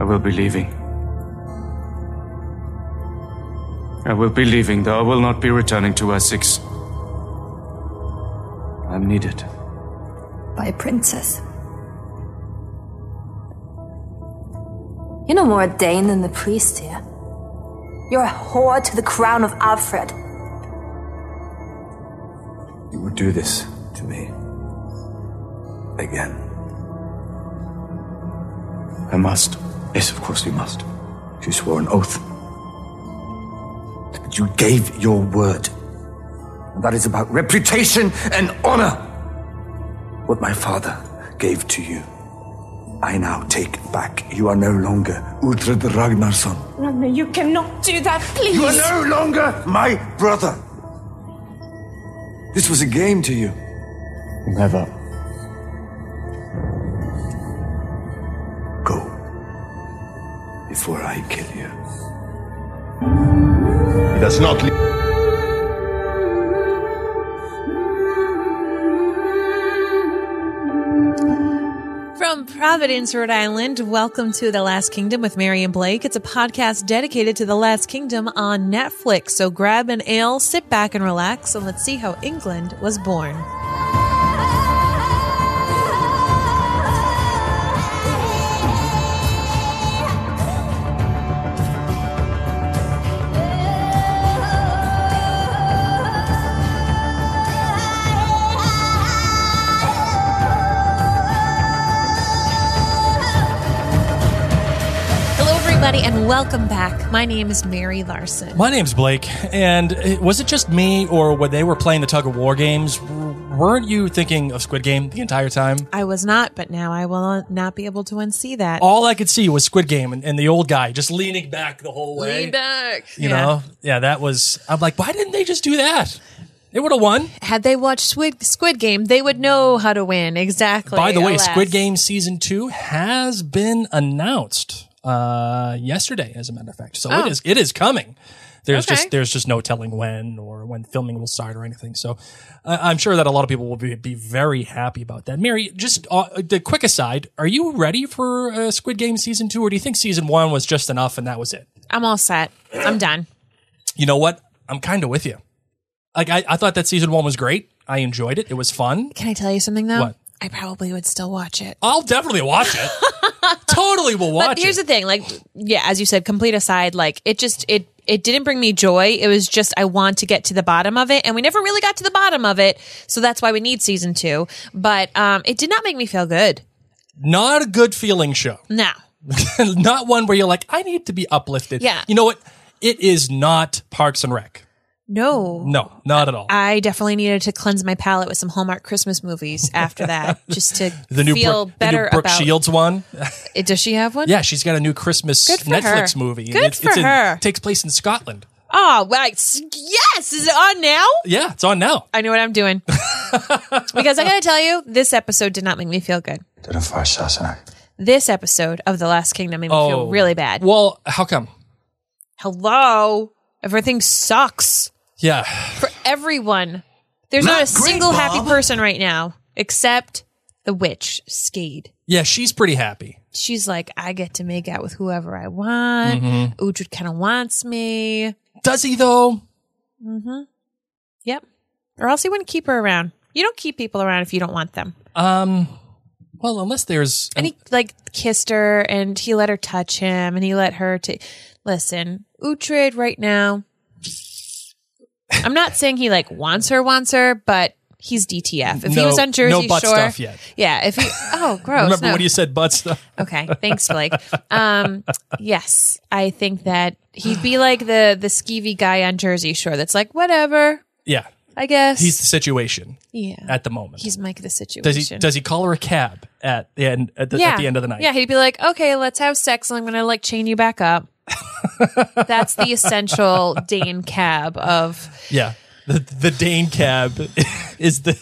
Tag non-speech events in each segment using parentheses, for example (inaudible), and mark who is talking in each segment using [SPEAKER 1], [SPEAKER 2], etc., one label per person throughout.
[SPEAKER 1] I will be leaving. I will be leaving, though I will not be returning to Essex. I'm needed.
[SPEAKER 2] By a princess. You're no more a Dane than the priest here. You're a whore to the crown of Alfred.
[SPEAKER 3] You would do this to me. Again.
[SPEAKER 1] I must.
[SPEAKER 3] Yes, of course you must. You swore an oath. But you gave your word. And that is about reputation and honor. What my father gave to you, I now take back. You are no longer Uhtred Ragnarsson.
[SPEAKER 2] Ragnar, you cannot do that, please.
[SPEAKER 3] You are no longer my brother. This was a game to you.
[SPEAKER 1] Never.
[SPEAKER 3] Before I kill you.
[SPEAKER 4] He does not leave.
[SPEAKER 5] From Providence, Rhode Island, welcome to The Last Kingdom with Mary and Blake. It's a podcast dedicated to The Last Kingdom on Netflix. So grab an ale, sit back and relax, and let's see how England was born. Everybody, and welcome back. My name is Mary Larson.
[SPEAKER 6] My name's Blake, and uh, was it just me, or when they were playing the tug of war games, weren't you thinking of Squid Game the entire time?
[SPEAKER 5] I was not, but now I will not be able to unsee that.
[SPEAKER 6] All I could see was Squid Game and, and the old guy just leaning back the whole way.
[SPEAKER 5] Lean back.
[SPEAKER 6] You
[SPEAKER 5] Yeah.
[SPEAKER 6] know, yeah, that was. I'm like, why didn't they just do that? They would have won.
[SPEAKER 5] Had they watched Squid, Squid Game, they would know how to win. Exactly.
[SPEAKER 6] By the way,
[SPEAKER 5] alas.
[SPEAKER 6] Squid Game season two has been announced uh, yesterday, as a matter of fact. So
[SPEAKER 5] Oh.
[SPEAKER 6] it is it is coming. There's
[SPEAKER 5] Okay.
[SPEAKER 6] just there's just no telling when or when filming will start or anything. So uh, I'm sure that a lot of people will be, be very happy about that. Mary, just uh, the quick aside: Are you ready for uh, Squid Game season two, or do you think season one was just enough and that was it?
[SPEAKER 5] I'm all set. I'm done.
[SPEAKER 6] You know what? I'm kind of with you. Like I, I thought that season one was great. I enjoyed it. It was fun.
[SPEAKER 5] Can I tell you something though?
[SPEAKER 6] What?
[SPEAKER 5] I probably would still watch it.
[SPEAKER 6] I'll definitely watch it. (laughs) (laughs) totally will watch
[SPEAKER 5] But here's
[SPEAKER 6] it.
[SPEAKER 5] the thing, like, yeah, as you said, complete aside, like, it just it it didn't bring me joy. It was just I want to get to the bottom of it, and we never really got to the bottom of it. So that's why we need season two. But um, it did not make me feel good.
[SPEAKER 6] Not a good feeling show.
[SPEAKER 5] No, (laughs)
[SPEAKER 6] not one where you're like, I need to be uplifted.
[SPEAKER 5] Yeah.
[SPEAKER 6] You know what? It is not Parks and Rec.
[SPEAKER 5] No,
[SPEAKER 6] No, not at all.
[SPEAKER 5] I definitely needed to cleanse my palate with some Hallmark Christmas movies after that, (laughs) just to
[SPEAKER 6] the new
[SPEAKER 5] feel
[SPEAKER 6] Brooke,
[SPEAKER 5] better
[SPEAKER 6] the new Brooke
[SPEAKER 5] about.
[SPEAKER 6] Shields one.
[SPEAKER 5] It, does she have one?
[SPEAKER 6] Yeah, she's got a new Christmas
[SPEAKER 5] Good for
[SPEAKER 6] Netflix
[SPEAKER 5] her.
[SPEAKER 6] movie.
[SPEAKER 5] Good
[SPEAKER 6] It's-
[SPEAKER 5] for
[SPEAKER 6] it's in-
[SPEAKER 5] her.
[SPEAKER 6] takes place in Scotland.
[SPEAKER 5] Oh, right. S- Yes. Is it on now?
[SPEAKER 6] Yeah, it's on now.
[SPEAKER 5] I know what I'm doing. (laughs) because I got to tell you, this episode did not make me feel good. This episode of The Last Kingdom made me feel oh. really bad.
[SPEAKER 6] Oh. Well, how come?
[SPEAKER 5] Hello? Everything sucks
[SPEAKER 6] Yeah.
[SPEAKER 5] for everyone. There's not, a single happy person right now except the witch, Skade.
[SPEAKER 6] Yeah, she's pretty happy.
[SPEAKER 5] She's like, I get to make out with whoever I want.
[SPEAKER 6] Mm-hmm.
[SPEAKER 5] Uhtred kind of wants me.
[SPEAKER 6] Does he though?
[SPEAKER 5] Yep. Or else he wouldn't keep her around. You don't keep people around if you don't want them.
[SPEAKER 6] Um well, unless there's
[SPEAKER 5] And he like kissed her and he let her touch him and he let her to listen. Uhtred right now. I'm not saying he like wants her, wants her, but he's DTF. If he was on Jersey
[SPEAKER 6] no butt
[SPEAKER 5] Shore,
[SPEAKER 6] stuff yet.
[SPEAKER 5] yeah. If he, oh, (laughs) gross.
[SPEAKER 6] remember
[SPEAKER 5] no.
[SPEAKER 6] when you said butt stuff?
[SPEAKER 5] Okay, thanks, Blake. Um, yes, I think that he'd be like the the skeevy guy on Jersey Shore. That's like whatever.
[SPEAKER 6] Yeah.
[SPEAKER 5] I guess
[SPEAKER 6] He's the situation
[SPEAKER 5] yeah.
[SPEAKER 6] at the moment.
[SPEAKER 5] he's Mike the situation.
[SPEAKER 6] does he does he call her a cab at the end at the,
[SPEAKER 5] yeah.
[SPEAKER 6] at the end of the night?
[SPEAKER 5] Yeah, he'd be like, okay, let's have sex, and I'm gonna like chain you back up. That's the essential Dane cab of
[SPEAKER 6] Yeah. The the Dane cab (laughs) is the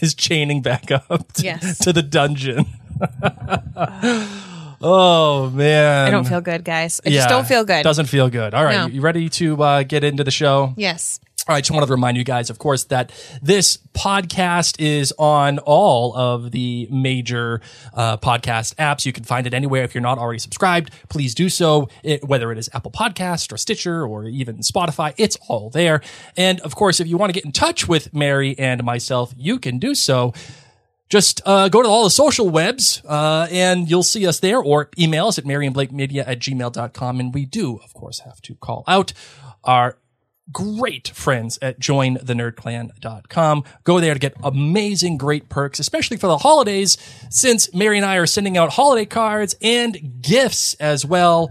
[SPEAKER 6] is chaining back up to,
[SPEAKER 5] Yes.
[SPEAKER 6] to the dungeon. (laughs) oh man.
[SPEAKER 5] I don't feel good, guys. I
[SPEAKER 6] Yeah,
[SPEAKER 5] just don't feel good.
[SPEAKER 6] Doesn't feel good. All right,
[SPEAKER 5] No.
[SPEAKER 6] you ready to uh, get into the show?
[SPEAKER 5] yes.
[SPEAKER 6] Right, just wanted to remind you guys, of course, that this podcast is on all of the major uh, podcast apps. You can find it anywhere. If you're not already subscribed, please do so. It, whether it is Apple Podcast or Stitcher or even Spotify, it's all there. And of course, if you want to get in touch with Mary and myself, you can do so just uh, go to all the social webs uh, and you'll see us there or email us at maryandblakemedia at gmail.com. And we do, of course, have to call out our great friends at jointhenerdclan.com. Go there to get amazing, great perks, especially for the holidays, since Mary and I are sending out holiday cards and gifts as well.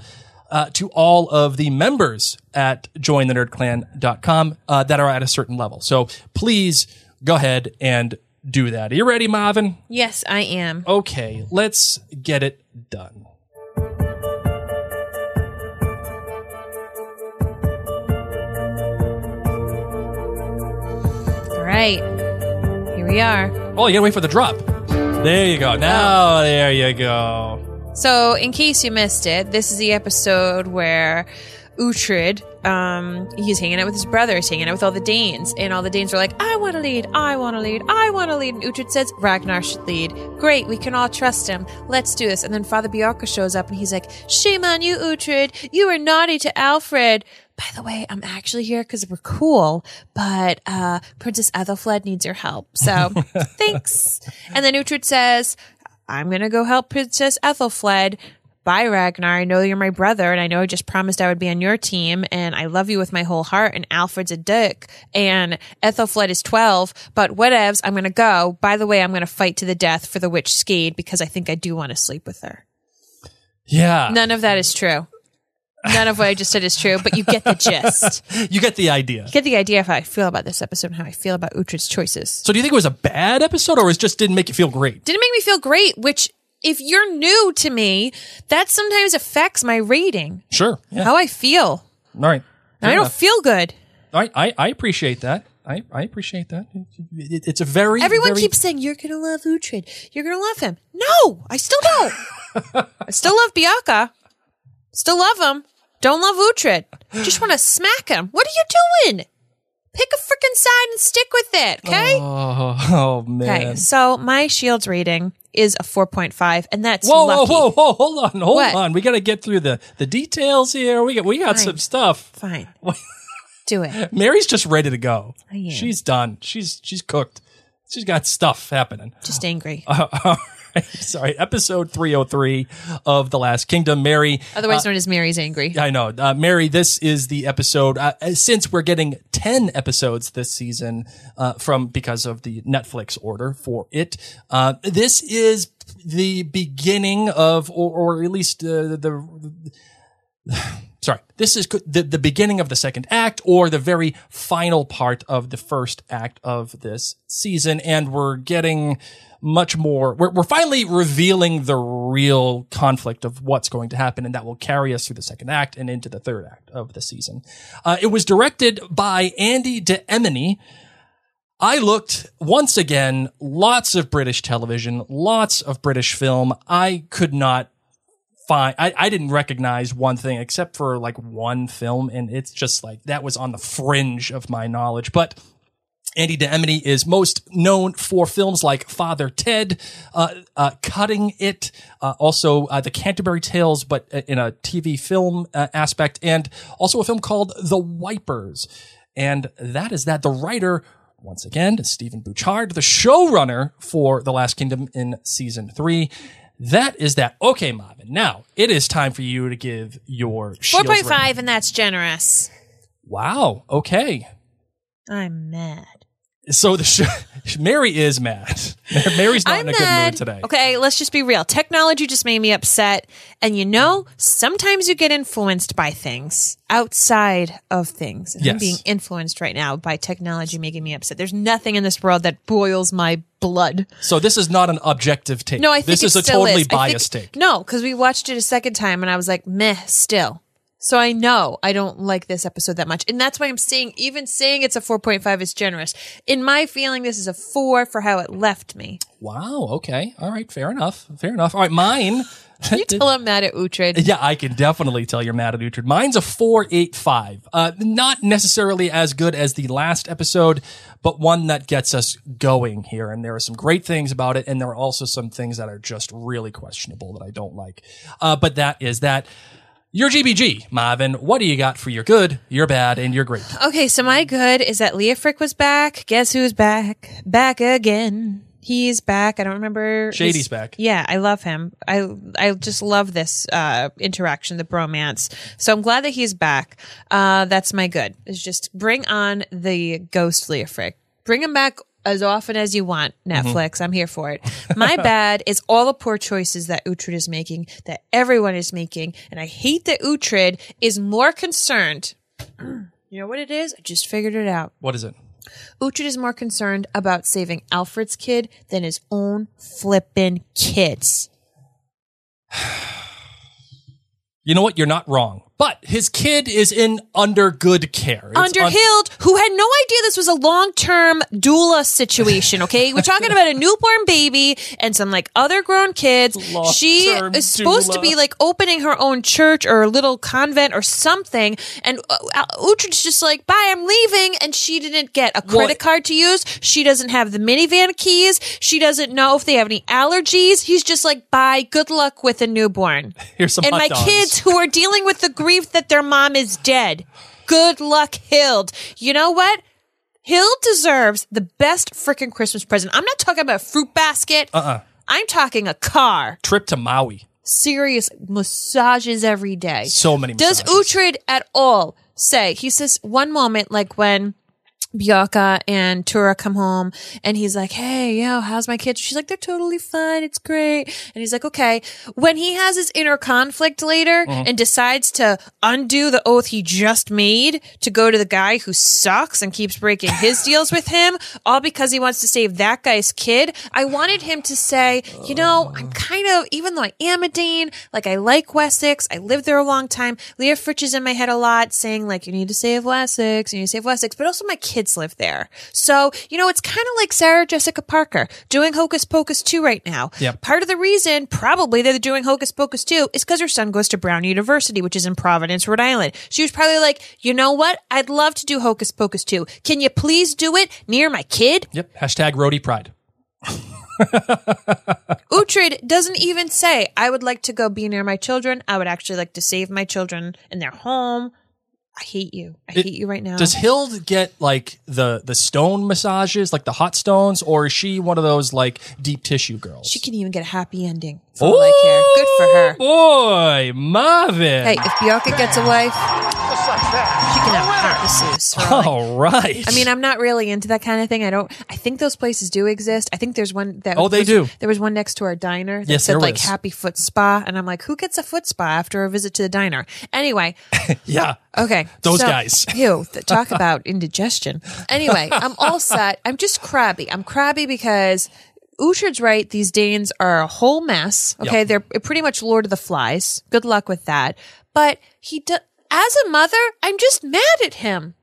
[SPEAKER 6] Uh, to all of the members at jointhenerdclan.com uh, that are at a certain level. So please go ahead and do that. Are you ready, Marvin?
[SPEAKER 5] Yes, I am.
[SPEAKER 6] Okay, let's get it done.
[SPEAKER 5] Right. Here we are.
[SPEAKER 6] Oh, you gotta wait for the drop. There you go. Now, there you go.
[SPEAKER 5] So, in case you missed it, this is the episode where Uhtred, um, he's hanging out with his brother, he's hanging out with all the Danes, and all the Danes are like, I want to lead, I want to lead, I want to lead. And Uhtred says, Ragnar should lead. Great, we can all trust him. Let's do this. And then Father Beocca shows up and he's like, Shame on you, Uhtred. You were naughty to Alfred. By the way, I'm actually here because we're cool, but uh, Princess Ethelfled needs your help. So (laughs) thanks. And then Uhtred says, I'm going to go help Princess Ethelfled. Bye, Ragnar. I know you're my brother, and I know I just promised I would be on your team, and I love you with my whole heart. And Alfred's a dick, and Ethelfled is 12, but whatevs. I'm going to go. By the way, I'm going to fight to the death for the witch Skade because I think I do want to sleep with her.
[SPEAKER 6] Yeah.
[SPEAKER 5] None of that is true. None of what I just said is true, but you get the gist. (laughs)
[SPEAKER 6] You get the idea.
[SPEAKER 5] You get the idea of how I feel about this episode and how I feel about Uhtred's choices.
[SPEAKER 6] So do you think it was a bad episode or it just didn't make you feel great?
[SPEAKER 5] didn't make me feel great, which if you're new to me, that sometimes affects my rating,
[SPEAKER 6] Sure. Yeah.
[SPEAKER 5] how I feel.
[SPEAKER 6] All right.
[SPEAKER 5] I don't
[SPEAKER 6] enough.
[SPEAKER 5] feel good.
[SPEAKER 6] Right. I, I appreciate that. I, I appreciate that. It- it's a very
[SPEAKER 5] Everyone
[SPEAKER 6] very-
[SPEAKER 5] keeps saying you're gonna love Uhtred. You're gonna love him. No, I still don't. (laughs) I still love Beocca. Still love him. Don't love Uhtred. Just want to smack him. What are you doing? Pick a freaking side and stick with it. Okay.
[SPEAKER 6] Oh, (laughs) oh man.
[SPEAKER 5] okay. So my Shields rating is a 4.5, and that's
[SPEAKER 6] Whoa,
[SPEAKER 5] lucky.
[SPEAKER 6] whoa, whoa, whoa! Hold on, hold
[SPEAKER 5] What?
[SPEAKER 6] on. We got to get through the the details here. We got we got
[SPEAKER 5] Fine.
[SPEAKER 6] some stuff.
[SPEAKER 5] Fine. (laughs) Do it.
[SPEAKER 6] Mary's just ready to go.
[SPEAKER 5] I am.
[SPEAKER 6] She's done. She's she's cooked. She's got stuff happening.
[SPEAKER 5] Just angry. (laughs) (laughs)
[SPEAKER 6] Sorry, episode 303 of The Last Kingdom. Mary,
[SPEAKER 5] Otherwise known as Mary's angry.
[SPEAKER 6] I know. Uh, Mary, this is the episode. Uh, since we're getting 10 episodes this season uh, from because of the Netflix order for it, uh, this is the beginning of, or, or at least uh, the. (sighs) Sorry, this is the, the beginning of the second act or the very final part of the first act of this season. And we're getting much more, we're, we're finally revealing the real conflict of what's going to happen. And that will carry us through the second act and into the third act of the season. Uh, it was directed by Andy De Emony. I looked once again, lots of British television, lots of British film. I could not find, I, I didn't recognize one thing except for like one film. And it's just like, that was on the fringe of my knowledge. But Andy De Emony is most known for films like Father Ted, uh, uh, Cutting It, uh, also uh, The Canterbury Tales, but in a TV film uh, aspect, and also a film called The Wipers. And that is that. The writer, once again, is Stephen Butchard, the showrunner for The Last Kingdom in season three. That is that. Okay, Marvin. Now it is time for you to give your
[SPEAKER 5] 4.5, and that's generous.
[SPEAKER 6] Wow. Okay.
[SPEAKER 5] I'm mad.
[SPEAKER 6] So the sh- (laughs) Mary is mad. (laughs) Mary's not
[SPEAKER 5] I'm
[SPEAKER 6] in a
[SPEAKER 5] mad.
[SPEAKER 6] good mood today.
[SPEAKER 5] Okay, let's just be real. Technology just made me upset. And you know, sometimes you get influenced by things outside of things. And I'm being influenced right now by technology making me upset. There's nothing in this world that boils my blood.
[SPEAKER 6] So this is not an objective take.
[SPEAKER 5] No, I think
[SPEAKER 6] this is a totally
[SPEAKER 5] is. I think-
[SPEAKER 6] biased take.
[SPEAKER 5] No, because we watched it a second time and I was like, meh, still. So I know I don't like this episode that much. And that's why I'm saying, even saying it's a 4.5 is generous. In my feeling, this is a four for how it left me.
[SPEAKER 6] Wow. Okay. All right. Fair enough. Fair enough. All right. Mine.
[SPEAKER 5] Can you (laughs) tell I'm mad at Uhtred?
[SPEAKER 6] Yeah, I can definitely tell you're mad at Uhtred. Mine's a 485. Uh, not necessarily as good as the last episode, but one that gets us going here. And there are some great things about it. And there are also some things that are just really questionable that I don't like. Uh, but that is that. Your GBG, Marvin. What do you got for your good, your bad, and your great?
[SPEAKER 5] Okay, so my good is that Leofric was back. Guess who's back? Back again. He's back. I don't remember.
[SPEAKER 6] Shady's
[SPEAKER 5] his-
[SPEAKER 6] back.
[SPEAKER 5] Yeah, I love him. I I just love this uh, interaction, the bromance. So I'm glad that he's back. Uh, that's my good. Is just bring on the ghost Leofric. Bring him back as often as you want. Mm-hmm. Netflix, I'm here for it. My (laughs) bad is all the poor choices that Uhtred is making, that everyone is making, and I hate that Uhtred is more concerned. (clears throat) You know what it is? I just figured it out.
[SPEAKER 6] What is it?
[SPEAKER 5] Uhtred is more concerned about saving Alfred's kid than his own flippin' kids. (sighs)
[SPEAKER 6] You know what? You're not wrong. But his kid is in under good care. It's
[SPEAKER 5] Under
[SPEAKER 6] un-
[SPEAKER 5] Hild, who had no idea this was a long term doula situation, okay? We're talking (laughs) about a newborn baby and some like other grown kids. She
[SPEAKER 6] Long-term
[SPEAKER 5] is supposed to be like opening her own church or a little convent or something. And uh, uh, Uhtred's just like, bye, I'm leaving. And she didn't get a
[SPEAKER 6] Well-
[SPEAKER 5] credit card to use. She doesn't have the minivan keys. She doesn't know if they have any allergies. He's just like, bye, good luck with a newborn. (laughs)
[SPEAKER 6] Here's some
[SPEAKER 5] and my
[SPEAKER 6] dogs.
[SPEAKER 5] kids who are dealing with the (laughs) grief that their mom is dead. Good luck, Hild. You know what? Hild deserves the best freaking Christmas present. I'm not talking about a fruit basket. Uh-uh. I'm talking a car.
[SPEAKER 6] Trip to Maui.
[SPEAKER 5] Serious massages every day.
[SPEAKER 6] So many
[SPEAKER 5] Does
[SPEAKER 6] massages.
[SPEAKER 5] Uhtred at all say, he says one moment, like when Beocca and Thyra come home and he's like, Hey, yo, how's my kids? She's like, they're totally fine. It's great. And he's like, okay. When he has his inner conflict later
[SPEAKER 6] Mm-hmm.
[SPEAKER 5] and decides to undo the oath he just made to go to the guy who sucks and keeps breaking his (laughs) deals with him, all because he wants to save that guy's kid. I wanted him to say, you know, I'm kind of, even though I am a Dane, like I like Wessex, I lived there a long time. Leofric is in my head a lot saying like, you need to save Wessex, you need to save Wessex, but also my kids live there. So, you know, it's kind of like Sarah Jessica Parker doing Hocus Pocus 2 right now.
[SPEAKER 6] Yep.
[SPEAKER 5] Part of the reason probably that they're doing Hocus Pocus 2 is because her son goes to Brown University, which is in Providence, Rhode Island. She was probably like, you know what? I'd love to do Hocus Pocus 2. Can you please do it near my kid?
[SPEAKER 6] Yep. Hashtag Rhody pride. (laughs)
[SPEAKER 5] Uhtred doesn't even say, I would like to go be near my children. I would actually like to save my children in their home. I hate you. I hate you right now.
[SPEAKER 6] Does Hild get like the the stone massages, like the hot stones, or is she one of those like deep tissue girls?
[SPEAKER 5] she can even get a happy ending for all I care. Good for her.
[SPEAKER 6] Oh, boy, Marvin.
[SPEAKER 5] Hey, if Beocca gets a wife, she can have heart masseuse. for I
[SPEAKER 6] All right.
[SPEAKER 5] I mean, I'm not really into that kind of thing. I don't. I think those places do exist. I think there's one that.
[SPEAKER 6] Oh, they
[SPEAKER 5] was-
[SPEAKER 6] do.
[SPEAKER 5] There was one next to our diner that
[SPEAKER 6] Yes,
[SPEAKER 5] said
[SPEAKER 6] there
[SPEAKER 5] like. Happy Foot Spa, and I'm like, who gets a foot spa after a visit to the diner? Anyway, (laughs)
[SPEAKER 6] yeah.
[SPEAKER 5] okay,
[SPEAKER 6] Those
[SPEAKER 5] so-
[SPEAKER 6] guys. (laughs)
[SPEAKER 5] Ew, th- talk (laughs) about indigestion. Anyway, I'm all set. I'm just crabby. I'm crabby because. Uhtred's right. These Danes are a whole mess. Okay.
[SPEAKER 6] Yep.
[SPEAKER 5] They're pretty much Lord of the Flies. Good luck with that. But he does, as a mother, I'm just mad at him.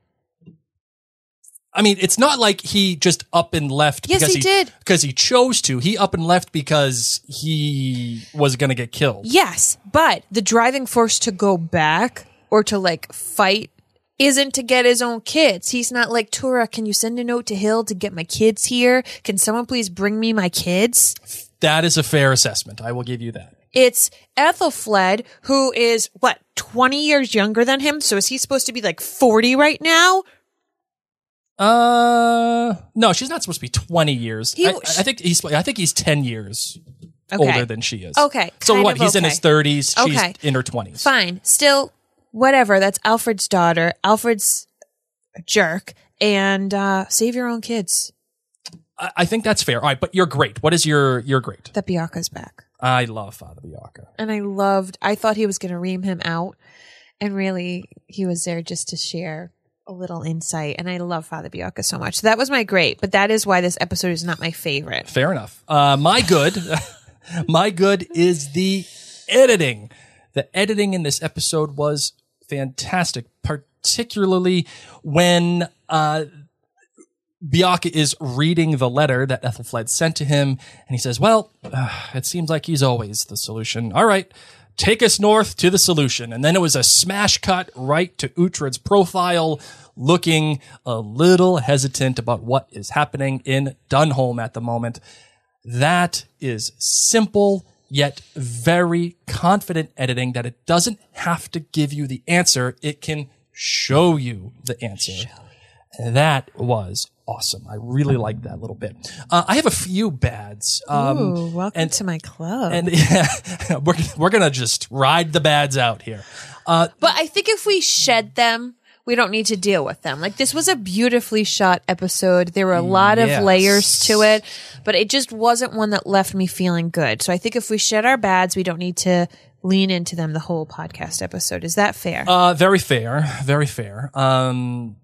[SPEAKER 6] I mean, it's not like he just up and left
[SPEAKER 5] Yes,
[SPEAKER 6] because
[SPEAKER 5] he did.
[SPEAKER 6] because he chose to. He up and left because he was going to get killed.
[SPEAKER 5] Yes, but the driving force to go back or to like fight isn't to get his own kids. He's not like, Thyra, can you send a note to Hild to get my kids here? Can someone please bring me my kids?
[SPEAKER 6] That is a fair assessment. I will give you that.
[SPEAKER 5] It's Ethelfled, who is what, 20 years younger than him? So is he supposed to be like 40 right now?
[SPEAKER 6] Uh, no, she's not supposed to be twenty years.
[SPEAKER 5] He-
[SPEAKER 6] I, I think he's. I think he's ten years
[SPEAKER 5] Okay.
[SPEAKER 6] older than she is.
[SPEAKER 5] Okay,
[SPEAKER 6] So what? He's in his thirties. She's
[SPEAKER 5] Okay.
[SPEAKER 6] in her twenties.
[SPEAKER 5] Fine. Still, whatever. That's Alfred's daughter. Alfred's jerk. And uh, save your own kids.
[SPEAKER 6] I, I think that's fair. All right, but you're great. What is your your great?
[SPEAKER 5] That Beocca's back.
[SPEAKER 6] I love Father Beocca.
[SPEAKER 5] and I loved. I thought he was going to ream him out, and really, he was there just to share a little insight. And I love Father Beocca so much. So that was my great, but that is why this episode is not my favorite.
[SPEAKER 6] Fair enough. Uh, my good, (laughs) my good is the editing. The editing in this episode was fantastic, particularly when uh, Beocca is reading the letter that Ethelfled sent to him, and he says, "Well, uh, it seems like he's always the solution. All right, take us north to the solution." And then it was a smash cut right to Uhtred's profile, looking a little hesitant about what is happening in Dunholm at the moment. That is simple yet very confident editing that it doesn't have to give you the answer; it can show you the answer. That was awesome. I really like that little bit. Uh, I have a few bads. Um,
[SPEAKER 5] Ooh, welcome
[SPEAKER 6] and-
[SPEAKER 5] to my club.
[SPEAKER 6] and (laughs) yeah, we're, we're going to just ride the bads out here. Uh,
[SPEAKER 5] But I think if we shed them, we don't need to deal with them. Like this was a beautifully shot episode. There were a lot
[SPEAKER 6] Yes.
[SPEAKER 5] of layers to it, but it just wasn't one that left me feeling good. So I think if we shed our bads, we don't need to lean into them the whole podcast episode. Is that fair?
[SPEAKER 6] Uh, very fair, very fair. Um,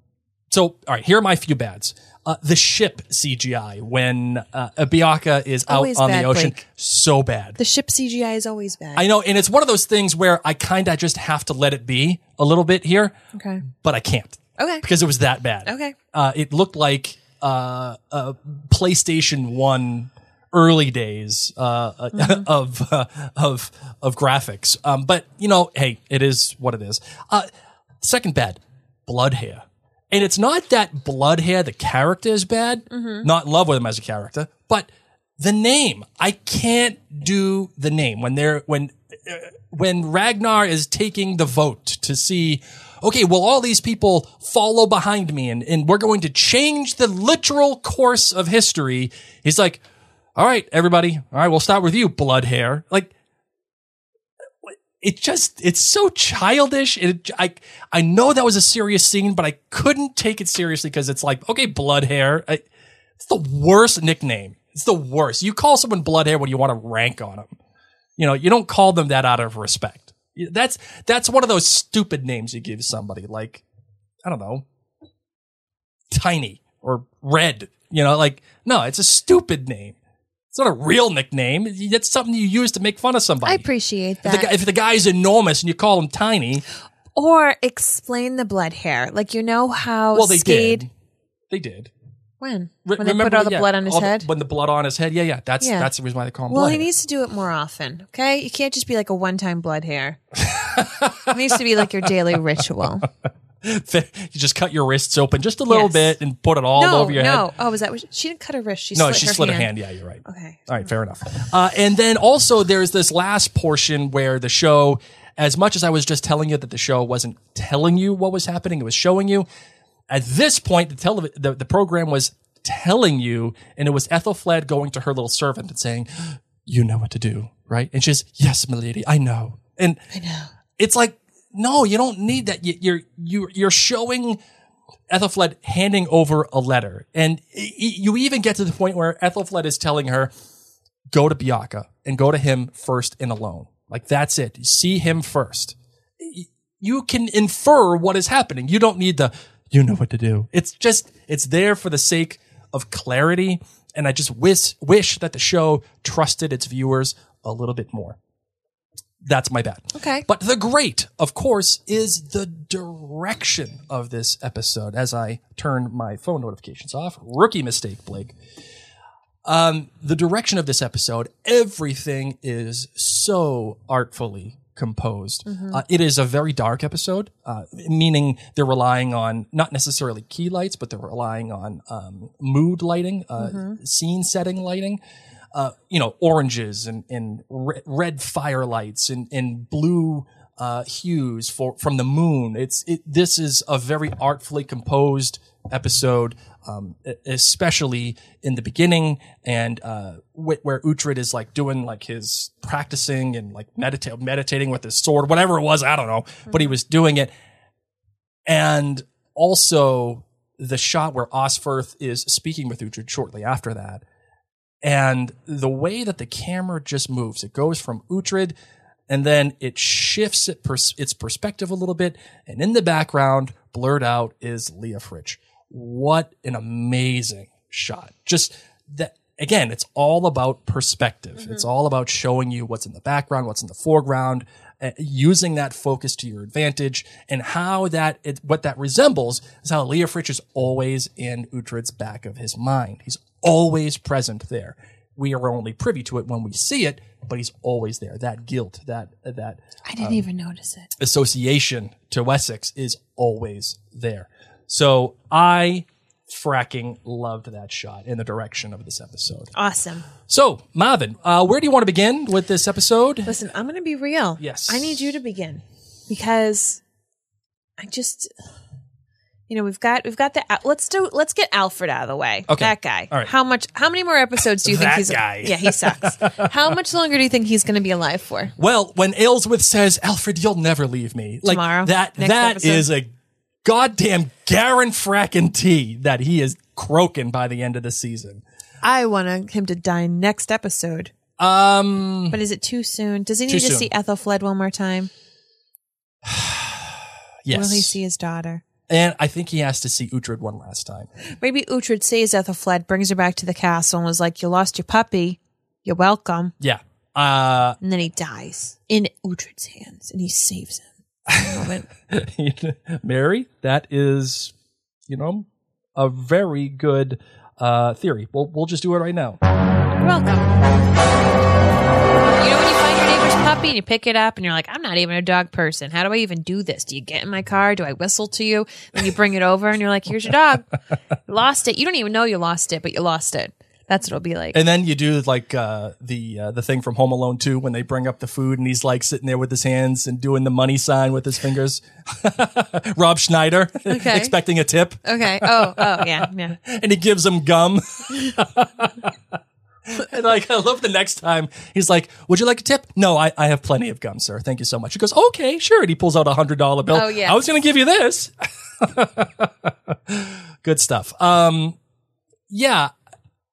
[SPEAKER 6] so, all right, here are my few bads. Uh, the ship CGI when uh, is out
[SPEAKER 5] Always
[SPEAKER 6] on
[SPEAKER 5] bad,
[SPEAKER 6] the ocean,
[SPEAKER 5] Blake.
[SPEAKER 6] so bad.
[SPEAKER 5] the ship CGI is always bad.
[SPEAKER 6] I know, and it's one of those things where I kind of just have to let it be a little bit here,
[SPEAKER 5] okay.
[SPEAKER 6] but I can't
[SPEAKER 5] Okay.
[SPEAKER 6] because it was that bad.
[SPEAKER 5] Okay.
[SPEAKER 6] Uh, it looked like uh, uh, PlayStation One early days uh, uh,
[SPEAKER 5] Mm-hmm. (laughs)
[SPEAKER 6] of uh, of of graphics. Um, but you know, hey, it is what it is. Uh, second bad, blood hair. And it's not that blood hair, the character is bad.
[SPEAKER 5] Mm-hmm.
[SPEAKER 6] Not in love with him as a character, but the name. I can't do the name when they're when uh, when Ragnar is taking the vote to see. Okay, will all these people follow behind me, and, and we're going to change the literal course of history. He's like, "All right, everybody. All right, we'll start with you, blood hair." Like, it just it's so childish. It, i i know that was a serious scene but i couldn't take it seriously because it's like okay blood hair. I, it's the worst nickname. It's the worst. You call someone blood hair when you want to rank on them you know you don't call them that out of respect. That's that's one of those stupid names you give somebody like i don't know tiny or red you know like no it's a stupid name it's not a real nickname it's something you use to make fun of somebody
[SPEAKER 5] I appreciate that.
[SPEAKER 6] if the, guy, if the guy's enormous and you call him tiny,
[SPEAKER 5] or explain the blood hair. Like you know how
[SPEAKER 6] well, they
[SPEAKER 5] Skade
[SPEAKER 6] did. They did.
[SPEAKER 5] when
[SPEAKER 6] Re-
[SPEAKER 5] when they put all the
[SPEAKER 6] yeah,
[SPEAKER 5] blood on his
[SPEAKER 6] the-
[SPEAKER 5] head.
[SPEAKER 6] when the blood on his head, yeah, yeah. That's
[SPEAKER 5] Yeah.
[SPEAKER 6] that's the reason why they call him
[SPEAKER 5] Well,
[SPEAKER 6] blood.
[SPEAKER 5] he needs to do it more often. Okay, you can't just be like a one-time blood hair. (laughs) it needs to be like your daily ritual. (laughs) (laughs)
[SPEAKER 6] you just cut your wrists open just a little
[SPEAKER 5] Yes.
[SPEAKER 6] bit and put it all
[SPEAKER 5] no,
[SPEAKER 6] over your
[SPEAKER 5] no.
[SPEAKER 6] head.
[SPEAKER 5] Oh, was that? She didn't cut her wrist. She
[SPEAKER 6] No,
[SPEAKER 5] slit
[SPEAKER 6] she
[SPEAKER 5] her
[SPEAKER 6] slid
[SPEAKER 5] hand.
[SPEAKER 6] her hand. Yeah, you're right.
[SPEAKER 5] Okay.
[SPEAKER 6] All right, fair enough. Uh, and then also there's this last portion where the show, as much as I was just telling you that the show wasn't telling you what was happening, it was showing you. At this point, the, telev- the, the program was telling you, and it was Ethelfled going to her little servant and saying, you know what to do, right? And she's, yes, milady, I know. And
[SPEAKER 5] I know.
[SPEAKER 6] it's like, no, you don't need that. You- You're, you, you're showing Ethelfled handing over a letter. And you even get to the point where Ethelfled is telling her, go to Beocca and go to him first and alone. Like that's it. See him first. You can infer what is happening. You don't need the, you know what to do. It's just, it's there for the sake of clarity. And I just wish, wish that the show trusted its viewers a little bit more. That's my bad.
[SPEAKER 5] Okay.
[SPEAKER 6] But the great, of course, is the direction of this episode as I turn my phone notifications off. Rookie mistake, Blake. Um, the direction of this episode, everything is so artfully composed. Uh, it is a very dark episode, uh, meaning they're relying on not necessarily key lights, but they're relying on um, mood lighting, uh, scene setting lighting. Uh, you know, oranges and, and re- red firelights and, and blue uh, hues for from the moon. It's it. This is a very artfully composed episode, um, especially in the beginning and uh, wh- where Uhtred is like doing like his practicing and like medita- meditating with his sword, whatever it was. I don't know, but he was doing it, and also the shot where Osferth is speaking with Uhtred shortly after that. And the way that the camera just moves, it goes from Uhtred and then it shifts it pers- its perspective a little bit. And in the background, blurred out, is Leofric. What an amazing shot. Just that. again, it's all about perspective. It's all about showing you what's in the background, what's in the foreground, uh, using that focus to your advantage, and how that it, what that resembles is how Leah Leofric is always in Uhtred's back of his mind. He's always present there. We are only privy to it when we see it, but he's always there. That guilt, that that
[SPEAKER 5] I didn't even notice it.
[SPEAKER 6] association to Wessex is always there. So I fracking loved that shot in the direction of this episode.
[SPEAKER 5] Awesome.
[SPEAKER 6] So, Marvin, uh, where do you want to begin with this episode?
[SPEAKER 5] Listen, I'm going to be real.
[SPEAKER 6] Yes.
[SPEAKER 5] I need you to begin because I just, you know, we've got we've got the let's do let's get Alfred out of the way.
[SPEAKER 6] Okay.
[SPEAKER 5] that guy.
[SPEAKER 6] All right.
[SPEAKER 5] How much? How many more episodes do you think
[SPEAKER 6] That
[SPEAKER 5] he's?
[SPEAKER 6] guy.
[SPEAKER 5] Yeah, he sucks. (laughs) how much longer do you think he's going to be alive for?
[SPEAKER 6] Well, when Aelswith says, "Alfred, you'll never leave me," like
[SPEAKER 5] Tomorrow?
[SPEAKER 6] that that
[SPEAKER 5] episode?
[SPEAKER 6] is a goddamn Garen fracking tea that he is croaking by the end of the season.
[SPEAKER 5] I want him to die next episode.
[SPEAKER 6] Um,
[SPEAKER 5] But is it too soon? Does he need to
[SPEAKER 6] soon.
[SPEAKER 5] see Ethelfled one more time? (sighs)
[SPEAKER 6] yes,
[SPEAKER 5] Will he see his daughter?
[SPEAKER 6] And I think he has to see Uhtred one last time.
[SPEAKER 5] Maybe Uhtred sees Ethelfled, brings her back to the castle, and was like, "You lost your puppy. You're welcome."
[SPEAKER 6] Yeah. Uh,
[SPEAKER 5] And then he dies in Uhtred's hands, and he saves him. (laughs)
[SPEAKER 6] Mary, that is, you know, a very good uh, theory. We'll we'll just do it right now.
[SPEAKER 5] You're welcome. Puppy and you pick it up and you're like, I'm not even a dog person. How do I even do this? Do you get in my car? Do I whistle to you? Then you bring it over and you're like, here's your dog. You (laughs) lost it. You don't even know you lost it, but you lost it. That's what it'll be like.
[SPEAKER 6] And then you do like uh, the uh, the thing from Home Alone 2 when they bring up the food and he's like sitting there with his hands and doing the money sign with his fingers. (laughs) Rob Schneider (laughs)
[SPEAKER 5] Okay.
[SPEAKER 6] expecting a tip
[SPEAKER 5] Okay. Oh, oh, yeah, yeah.
[SPEAKER 6] and he gives him gum. (laughs) and like I love the next time he's like, "Would you like a tip?" No, I, I have plenty of gum, sir. Thank you so much. He goes, "Okay, sure." And he pulls out a hundred dollar bill.
[SPEAKER 5] Oh, yeah.
[SPEAKER 6] I was going to give you this. (laughs) Good stuff. Um, yeah,